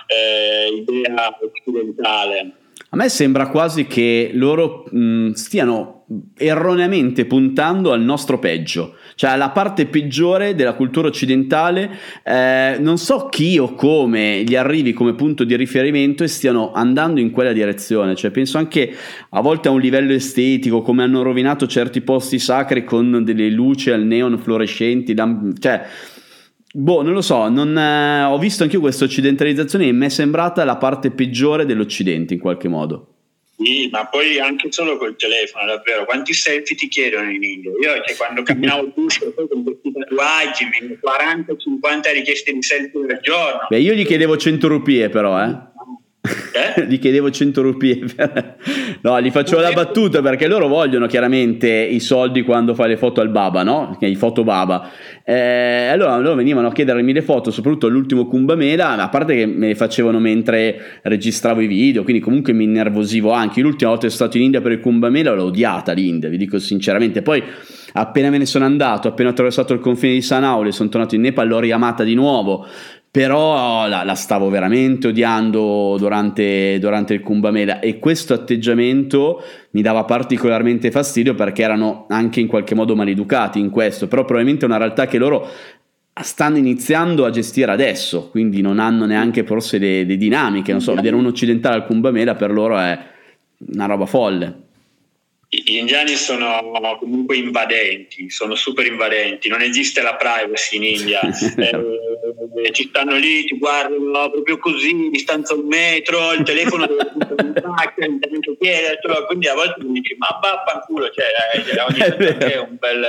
eh, idea occidentale.
A me sembra quasi che loro mh, stiano erroneamente puntando al nostro peggio, cioè alla parte peggiore della cultura occidentale. Eh, non so chi o come gli arrivi come punto di riferimento e stiano andando in quella direzione. Cioè, penso anche a volte a un livello estetico, come hanno rovinato certi posti sacri con delle luci al neon fluorescenti. Cioè, Boh, non lo so, non, eh, ho visto anche io questa occidentalizzazione e mi è sembrata la parte peggiore dell'Occidente in qualche modo.
Sì, ma poi anche solo col telefono, davvero. Quanti selfie ti chiedono in India? Io che quando camminavo l'uscio poi con questi tatuaggi, 40-50 richieste di selfie al giorno.
Beh, io gli chiedevo 100 rupie però, eh. Eh? gli chiedevo 100 rupie no gli facevo la battuta perché loro vogliono chiaramente i soldi quando fai le foto al baba no? i foto baba. Eh, allora loro venivano a chiedermi le foto soprattutto all'ultimo Kumbamela a parte che me le facevano mentre registravo i video quindi comunque mi innervosivo anche. L'ultima volta che sono stato in India per il Kumbamela l'ho odiata l'India vi dico sinceramente. Poi appena me ne sono andato appena ho attraversato il confine di Sanauli sono tornato in Nepal l'ho riamata di nuovo però la, la, stavo veramente odiando durante, durante il Kumbamela e questo atteggiamento mi dava particolarmente fastidio perché erano anche in qualche modo maleducati in questo, però probabilmente è una realtà che loro stanno iniziando a gestire adesso, quindi non hanno neanche forse le, le dinamiche, non so, vedere un occidentale al Kumbamela per loro è una roba folle.
Gli indiani sono comunque invadenti, sono super invadenti, non esiste la privacy in India. eh, ci stanno lì, ti guardano proprio così, distanza un metro, il telefono deve in chiedertelo, quindi a volte mi dici ma vaffanculo, cioè eh, ogni tanto è un bel,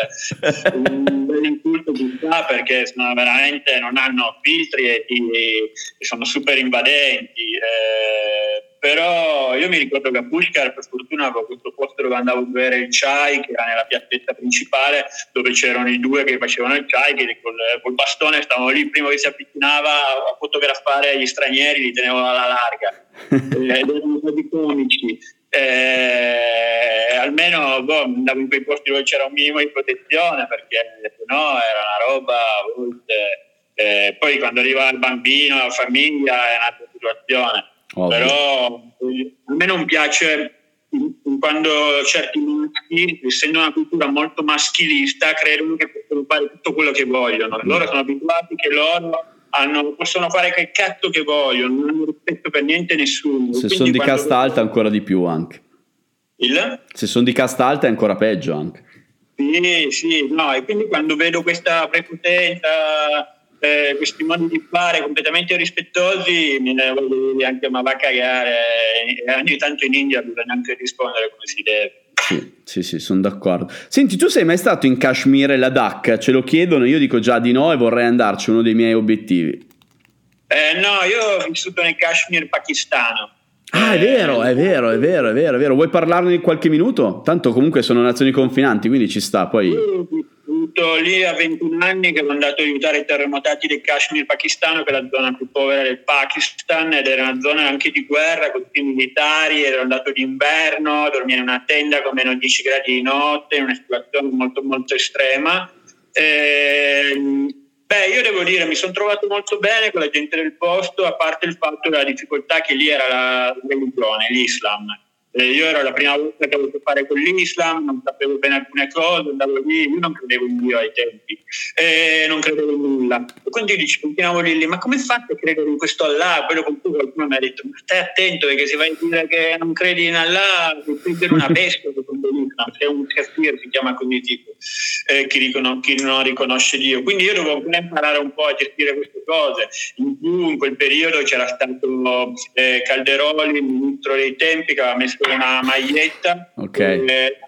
un bel insulto di qua perché sono veramente non hanno filtri e, ti, e sono super invadenti. Eh, però io mi ricordo che a Pushkar per fortuna avevo questo posto dove andavo a bere il chai che era nella piazzetta principale dove c'erano i due che facevano il chai che col, col bastone stavano lì prima che si avvicinava a fotografare gli stranieri li tenevano alla larga. Eh, erano stati comici. Eh, almeno boh, andavo in quei posti dove c'era un minimo di protezione perché se no era una roba eh, poi quando arriva il bambino, la famiglia è un'altra situazione Ovvio. però eh, a me non piace quando certi maschi, essendo una cultura molto maschilista, credono che possono fare tutto quello che vogliono. Loro sono abituati che loro hanno, possono fare che cazzo che vogliono, non hanno rispetto per niente nessuno.
Se sono di casta alta ancora di più anche.
Il?
Se sono di casta alta è ancora peggio anche.
Sì, sì, no, e quindi quando vedo questa prepotenza eh, questi modi di fare completamente rispettosi mi ne voglio dire anche ma va a cagare e ogni tanto in India bisogna anche rispondere come si deve
sì, sì, sì, sono d'accordo. Senti, tu sei mai stato in Kashmir e Ladakh? Ce lo chiedono, io dico già di no e vorrei andarci, uno dei miei obiettivi.
Eh, no, io ho vissuto nel Kashmir pakistano.
Ah, è vero, è vero, è vero, è vero, è vero. Vuoi parlarne in qualche minuto? Tanto comunque sono nazioni confinanti, quindi ci sta. Poi
vissuto lì a 21 anni che ero andato a aiutare i terremotati del Kashmir pakistano, che è la zona più povera del Pakistan, ed era una zona anche di guerra con i militari, ero andato d'inverno, dormire in una tenda con meno 10 gradi di notte, in una situazione molto molto estrema. E, beh, io devo dire, mi sono trovato molto bene con la gente del posto, a parte il fatto della difficoltà che lì era la religione, l'Islam eh, io ero la prima volta che avevo a fare con l'Islam, non sapevo bene alcune cose, andavo lì, io non credevo in Dio ai tempi, eh, non credevo in nulla. E quindi dici, continuavo lì, ma come fate a credere in questo Allah? Poi dopo qualcuno mi ha detto, ma stai attento perché se vai a dire che non credi in Allah, sei una bestia secondo l'Islam, sei un kafir, si chiama così tipo, eh, chi, riconos- chi, non riconosce Dio. Quindi io dovevo imparare un po' a gestire queste cose. In più in quel periodo c'era stato eh, Calderoli, il ministro dei tempi, che aveva messo una maglietta
okay.
eh,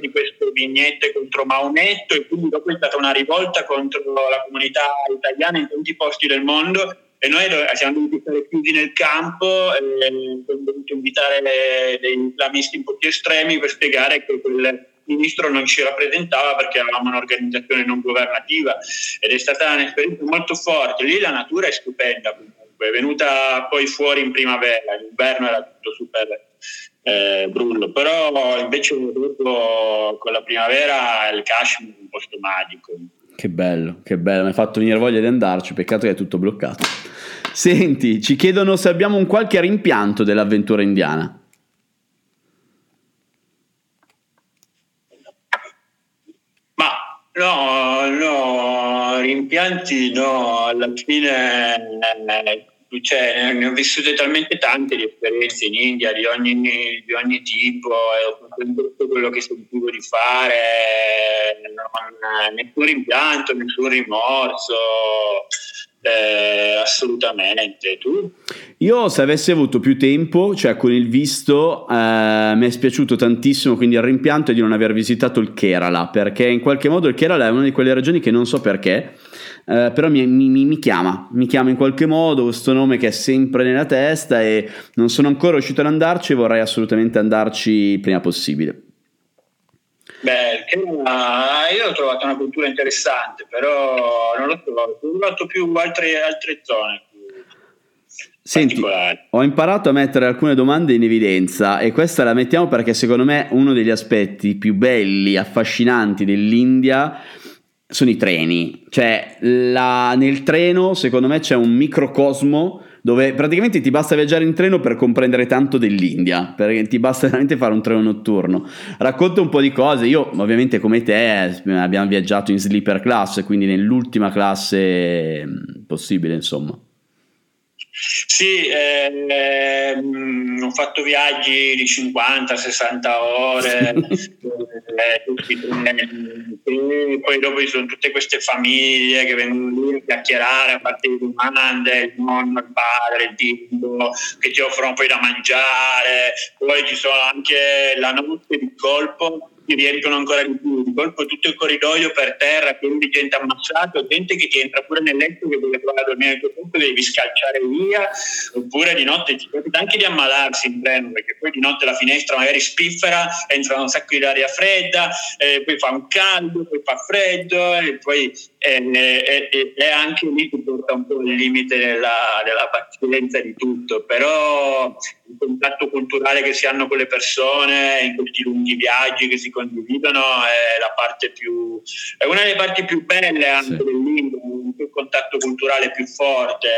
di queste vignette contro Maometto e quindi dopo è stata una rivolta contro la comunità italiana in tanti posti del mondo e noi siamo dovuti stare chiusi nel campo e abbiamo dovuto invitare degli islamisti un po' più estremi per spiegare che quel ministro non ci rappresentava perché eravamo un'organizzazione non governativa ed è stata un'esperienza molto forte. Lì la natura è stupenda comunque, è venuta poi fuori in primavera, l'inverno era tutto super eh, brullo, però invece dopo con la primavera il Kashmir è un posto magico.
Che bello, che bello, mi hai fatto venire voglia di andarci, peccato che è tutto bloccato. Senti, ci chiedono se abbiamo un qualche rimpianto dell'avventura indiana.
Ma no, no, rimpianti no, alla fine eh, cioè, ne ho vissute talmente tante di esperienze in India di ogni, di ogni tipo e ho fatto tutto quello che sentivo di fare, non, nessun rimpianto, nessun rimorso. Eh, assolutamente tu
io se avessi avuto più tempo cioè con il visto eh, mi è spiaciuto tantissimo quindi il rimpianto è di non aver visitato il Kerala perché in qualche modo il Kerala è una di quelle regioni che non so perché eh, però mi, mi, mi, chiama, mi chiama in qualche modo questo nome che è sempre nella testa e non sono ancora riuscito ad andarci vorrei assolutamente andarci prima possibile.
Beh, io ho trovato una cultura interessante, però non l'ho trovato, ho trovato più altre, altre zone.
Senti, ho imparato a mettere alcune domande in evidenza e questa la mettiamo perché secondo me uno degli aspetti più belli, affascinanti dell'India sono i treni. Cioè, la, nel treno, secondo me, c'è un microcosmo dove praticamente ti basta viaggiare in treno per comprendere tanto dell'India, perché ti basta veramente fare un treno notturno. Racconto un po' di cose. Io, ovviamente, come te, abbiamo viaggiato in sleeper class, quindi nell'ultima classe mm, possibile, insomma.
Sì, eh, ho fatto viaggi di 50-60 ore, eh, poi dopo ci sono tutte queste famiglie che vengono lì a chiacchierare, a parte le domande, il nonno, il padre, il bimbo, che ti offrono poi da mangiare, poi ci sono anche la notte di colpo riempiono ancora di più, di colpo tutto il corridoio per terra, pieno di gente ammassata, gente che ti entra pure nel letto che vuole provare a dormire nel tuo posto, devi scalciare via, oppure di notte ti capita anche di ammalarsi in treno, perché poi di notte la finestra magari spiffera, entra un sacco di aria fredda, eh, poi fa un caldo, poi fa freddo, e poi eh, eh, eh, anche lì ti porta un po' il limite della, della pazienza di tutto, però il contatto culturale che si hanno con le persone in questi lunghi viaggi che si condividono è la parte più è una delle parti più belle anche sì. del libro, il contatto culturale più forte.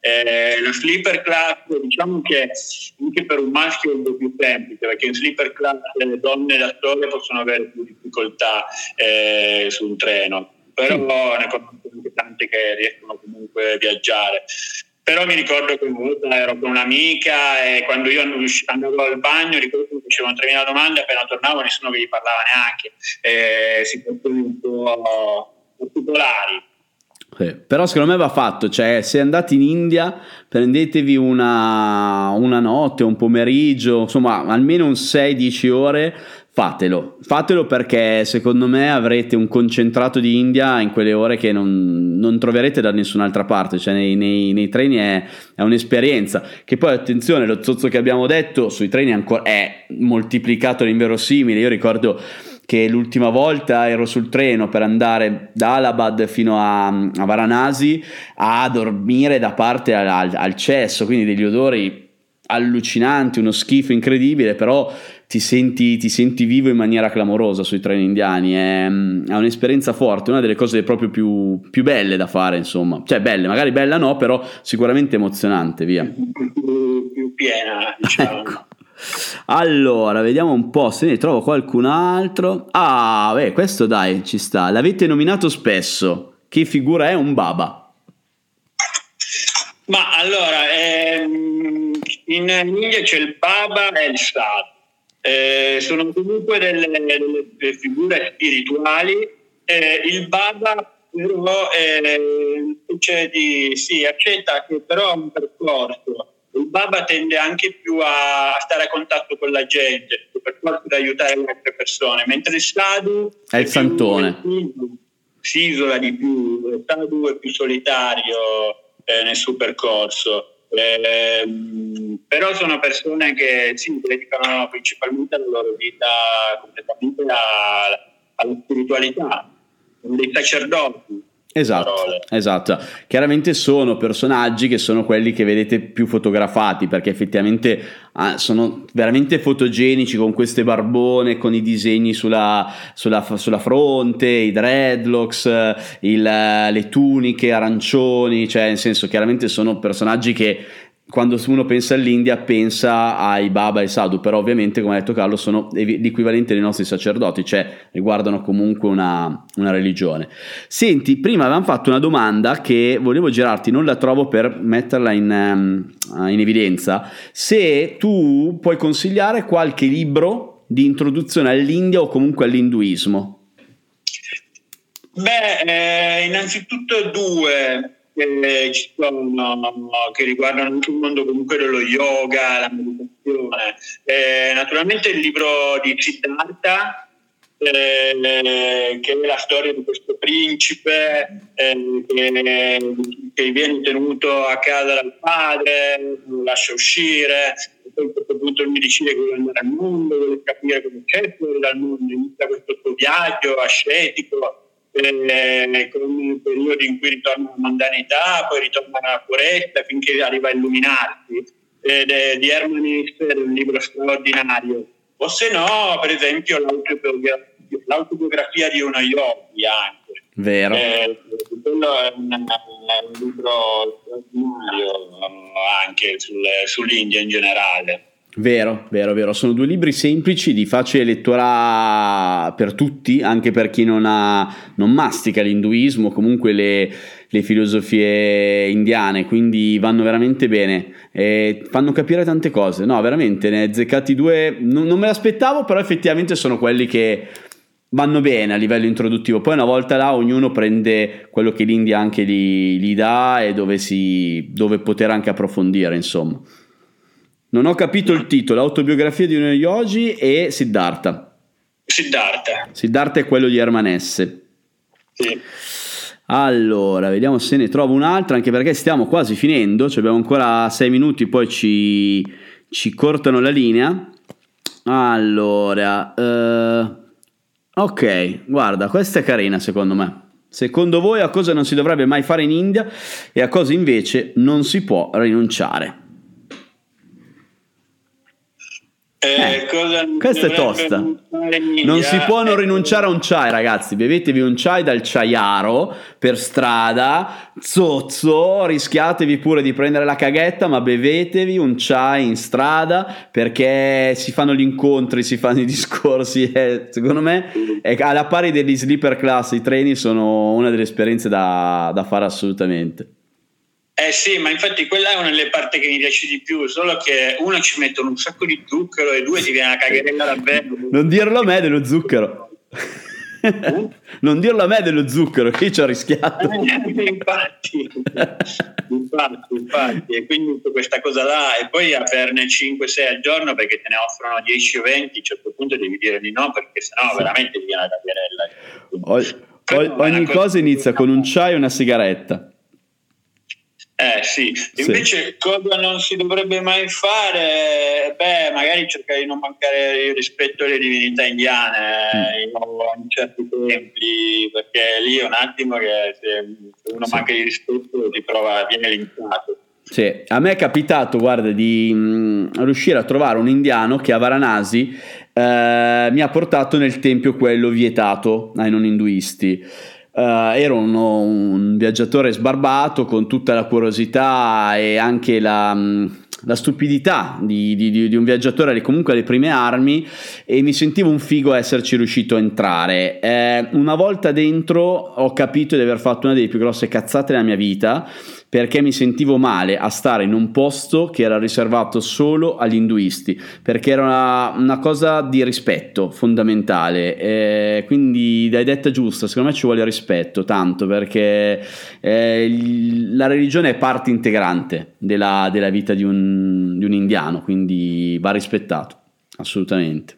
Eh, la sleeper class diciamo che anche per un maschio è un po' più semplice perché in sleeper class le donne da sole possono avere più difficoltà eh, su un treno però ne conosco anche tante che riescono comunque a viaggiare. Però mi ricordo che una volta ero con un'amica e quando io andavo al bagno ricordo che facevo 3.000 domande appena tornavo nessuno che gli parlava neanche. E si portano un po' particolari.
Sì, però secondo me va fatto, cioè se andate in India prendetevi una, una notte, un pomeriggio, insomma almeno un 6-10 ore Fatelo, fatelo perché secondo me avrete un concentrato di India in quelle ore che non, non troverete da nessun'altra parte, cioè nei, nei, nei treni è, è, un'esperienza. Che poi attenzione, lo zozzo che abbiamo detto sui treni è, ancora, è moltiplicato all'inverosimile. Io ricordo che l'ultima volta ero sul treno per andare da Alabad fino a, a Varanasi a dormire da parte al, al cesso, quindi degli odori allucinanti, uno schifo incredibile, però ti senti, ti senti, vivo in maniera clamorosa sui treni indiani. È, è, un'esperienza forte, una delle cose proprio più, più, belle da fare, insomma. Cioè, belle, magari bella no, però sicuramente emozionante, via.
Più, più piena, diciamo. ecco.
Allora, vediamo un po' se ne trovo qualcun altro. Ah, beh, questo dai, ci sta. L'avete nominato spesso. Che figura è un baba?
Ma allora, ehm, in India c'è il baba e il sadhu eh, sono comunque delle, delle figure spirituali. Eh, il Baba però eh, di, sì, accetta che però ha un percorso. Il Baba tende anche più a, stare a contatto con la gente, percorso di aiutare le altre persone, mentre il Sadhu
è il santone.
si isola di più, il Sadhu è più solitario eh, nel suo percorso. Eh, però sono persone che sì, dedicano principalmente la loro vita completamente alla, alla spiritualità, dei sacerdoti.
Esatto, esatto, chiaramente sono personaggi che sono quelli che vedete più fotografati perché effettivamente ah, sono veramente fotogenici con queste barbone, con i disegni sulla, sulla, sulla fronte, i dreadlocks, il, le tuniche arancioni, cioè nel senso chiaramente sono personaggi che quando uno pensa all'India pensa ai Baba e Sadhu, però ovviamente come ha detto Carlo sono l'equivalente dei nostri sacerdoti, cioè riguardano comunque una, una, religione. Senti, prima avevamo fatto una domanda che volevo girarti, non la trovo per metterla in, um, in evidenza, se tu puoi consigliare qualche libro di introduzione all'India o comunque all'induismo.
Beh, eh, innanzitutto due che ci sono, che riguardano anche il mondo comunque dello yoga, la meditazione. Eh, naturalmente il libro di Siddhartha, eh, che è la storia di questo principe eh, che, che, viene tenuto a casa dal padre, lo lascia uscire, poi a questo punto lui decide che vuole andare al mondo, vuole capire come c'è fuori dal mondo, inizia questo suo viaggio ascetico eh, con periodi in cui ritorna alla mondanità, poi ritorna alla foresta finché arriva a illuminarsi. Ed è di Hermann è un libro straordinario. O se no, per esempio, l'autobiografia, l'autobiografia di uno yogi anche.
Vero.
Eh, quello è un, un libro straordinario anche sul, sull'India in generale.
Vero, vero, vero. Sono due libri semplici, di facile lettura per tutti, anche per chi non, ha, non mastica l'induismo, comunque le, le, filosofie indiane, quindi vanno veramente bene. E fanno capire tante cose. No, veramente, ne zeccati due. Non, non me l'aspettavo, però effettivamente sono quelli che vanno bene a livello introduttivo. Poi una volta là ognuno prende quello che l'India anche gli, gli dà e dove, si, dove poter anche approfondire, insomma. Non ho capito il titolo, autobiografia di uno yogi e Siddhartha.
Siddhartha.
Siddhartha è quello di Ermanesse.
Sì.
Allora, vediamo se ne trovo un'altra, anche perché stiamo quasi finendo, cioè abbiamo ancora sei minuti, poi ci, ci cortano la linea. Allora, eh, ok, guarda, questa è carina secondo me. Secondo voi a cosa non si dovrebbe mai fare in India e a cosa invece non si può rinunciare?
Eh,
eh, questa è tosta. Non si può non rinunciare a un chai, ragazzi. Bevetevi un chai dal chaiaro per strada, zozzo, rischiatevi pure di prendere la caghetta, ma bevetevi un chai in strada perché si fanno gli incontri, si fanno i discorsi. Eh, secondo me, è, alla pari degli sleeper class, i treni sono una delle esperienze da, da fare assolutamente.
Eh sì, ma infatti quella è una delle parti che mi piace di più, solo che uno ci mettono un sacco di zucchero e due ti viene la cagherella davvero.
Non dirlo a me dello zucchero. Non dirlo a me dello zucchero, che ci ho rischiato.
Eh, infatti, infatti, infatti, e quindi questa cosa là, e poi averne 5-6 al giorno perché te ne offrono 10 o 20, a un certo punto devi dire di no perché sennò sì. veramente ti viene la
cagherella. ogni cosa inizia con un chai e una sigaretta.
Eh sì, invece sì. cosa non si dovrebbe mai fare? Beh, magari cercare di non mancare il rispetto alle divinità indiane mm. in certi templi, perché lì è un attimo che se uno sì. manca di rispetto ti trova, viene linciato.
Sì, a me è capitato, guarda, di mh, mm, riuscire a trovare un indiano che a Varanasi eh, mi ha portato nel tempio quello vietato ai non induisti. Uh, ero uno, un viaggiatore sbarbato con tutta la curiosità e anche la, mm, la stupidità di, di, di, un viaggiatore comunque alle prime armi e mi sentivo un figo esserci riuscito a entrare. Eh, una volta dentro ho capito di aver fatto una delle più grosse cazzate della mia vita perché mi sentivo male a stare in un posto che era riservato solo agli induisti, perché era una, una cosa di rispetto fondamentale. Eh, quindi dai detta giusta, secondo me ci vuole rispetto tanto, perché eh, la religione è parte integrante della, della vita di un, di un indiano, quindi va rispettato, assolutamente.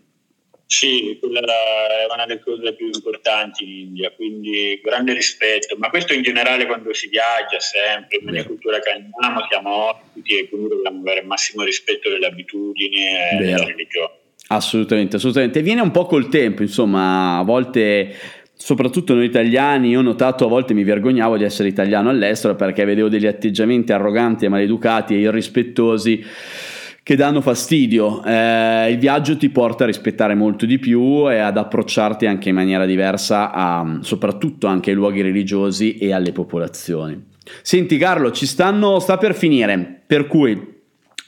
Sì, quella è una delle cose più importanti in India, quindi grande rispetto, ma questo in generale quando si viaggia sempre, ogni cultura che andiamo siamo ospiti e quindi dobbiamo avere il massimo rispetto delle abitudini e Vero. della religione.
Assolutamente, assolutamente. Viene un po' col tempo, insomma, a volte soprattutto noi italiani, io ho notato a volte mi vergognavo di essere italiano all'estero perché vedevo degli atteggiamenti arroganti e maleducati e irrispettosi che danno fastidio. Eh, il viaggio ti porta a rispettare molto di più e ad approcciarti anche in maniera diversa a, soprattutto anche ai luoghi religiosi e alle popolazioni. Senti Carlo, ci stanno, sta per finire, per cui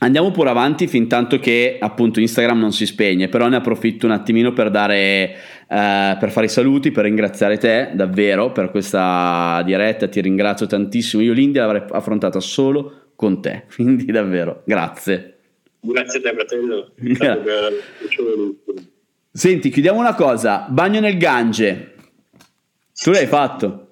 Andiamo pure avanti fin tanto che appunto Instagram non si spegne, però ne approfitto un attimino per dare eh, per fare i saluti, per ringraziare te davvero per questa diretta, ti ringrazio tantissimo. Io l'India l'avrei affrontata solo con te, quindi davvero grazie.
Grazie a te, fratello.
Senti, chiudiamo una cosa. Bagno nel Gange. Tu l'hai fatto?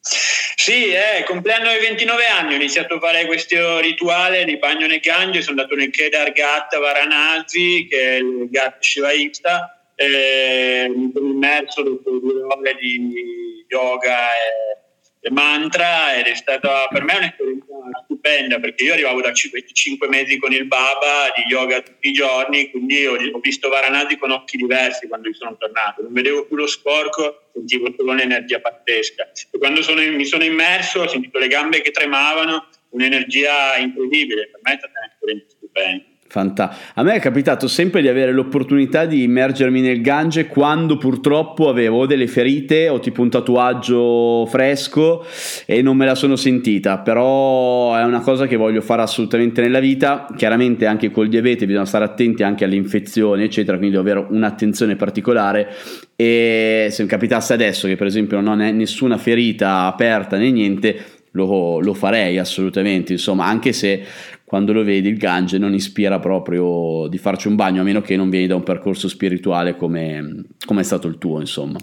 Sì, eh, compleanno ai 29 anni, ho iniziato a fare questo rituale di bagno nel Gange, sono andato nel Kedar Ghat Varanasi, che è il Ghat Shivaista, e mi sono immerso dopo due ore di yoga e mantra ed è stata per me un'esperienza stupenda perché io arrivavo da 5 mesi con il Baba di yoga tutti i giorni, quindi ho, visto Varanasi con occhi diversi quando sono tornato, non vedevo più lo sporco, sentivo solo un'energia pazzesca. Quando sono, mi sono immerso ho sentito le gambe che tremavano, un'energia incredibile, per me è stata un'esperienza stupenda.
Fanta- a me è capitato sempre di avere l'opportunità di immergermi nel Gange quando purtroppo avevo delle ferite o tipo un tatuaggio fresco e non me la sono sentita, però è una cosa che voglio fare assolutamente nella vita. Chiaramente anche col diabete bisogna stare attenti anche alle infezioni, eccetera, quindi devo avere un'attenzione particolare e se mi capitasse adesso che per esempio non ho nessuna ferita aperta né niente, lo, lo, farei assolutamente, insomma, anche se quando lo vedi il Gange non ispira proprio di farci un bagno, a meno che non vieni da un percorso spirituale come, come è stato il tuo, insomma.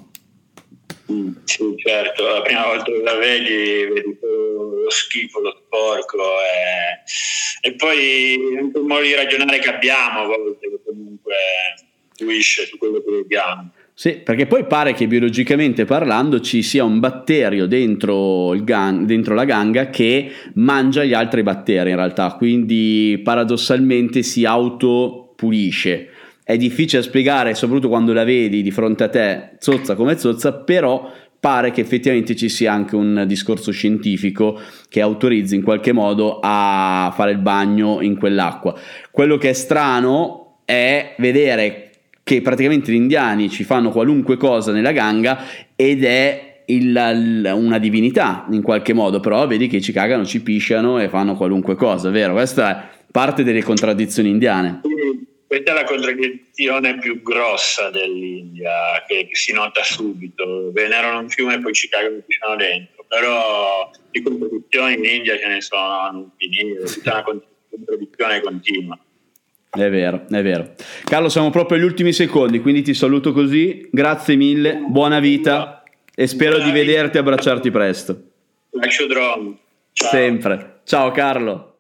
Mm, sì, certo, la prima volta che la vedi, vedi lo schifo, lo sporco e, e poi anche un modo di ragionare che abbiamo a volte, comunque influisce su quello che vediamo.
Sì, perché poi pare che biologicamente parlando ci sia un batterio dentro, gang, dentro, la ganga che mangia gli altri batteri in realtà, quindi paradossalmente si autopulisce. È difficile spiegare, soprattutto quando la vedi di fronte a te, zozza come zozza, però pare che effettivamente ci sia anche un discorso scientifico che autorizzi in qualche modo a fare il bagno in quell'acqua. Quello che è strano è vedere che praticamente gli indiani ci fanno qualunque cosa nella ganga ed è il, una divinità in qualche modo, però vedi che ci cagano, ci pisciano e fanno qualunque cosa, vero? Questa è parte delle contraddizioni indiane.
Questa è la contraddizione più grossa dell'India, che, si nota subito. Venerano un fiume e poi ci cagano fino dentro, però di contraddizioni in India ce ne sono a non finire, tutta una contraddizione continua.
È vero, è vero. Carlo, siamo proprio agli ultimi secondi, quindi ti saluto così. Grazie mille, buona vita e spero buona di vederti e abbracciarti presto.
Lascio drone.
Sempre. Ciao Carlo.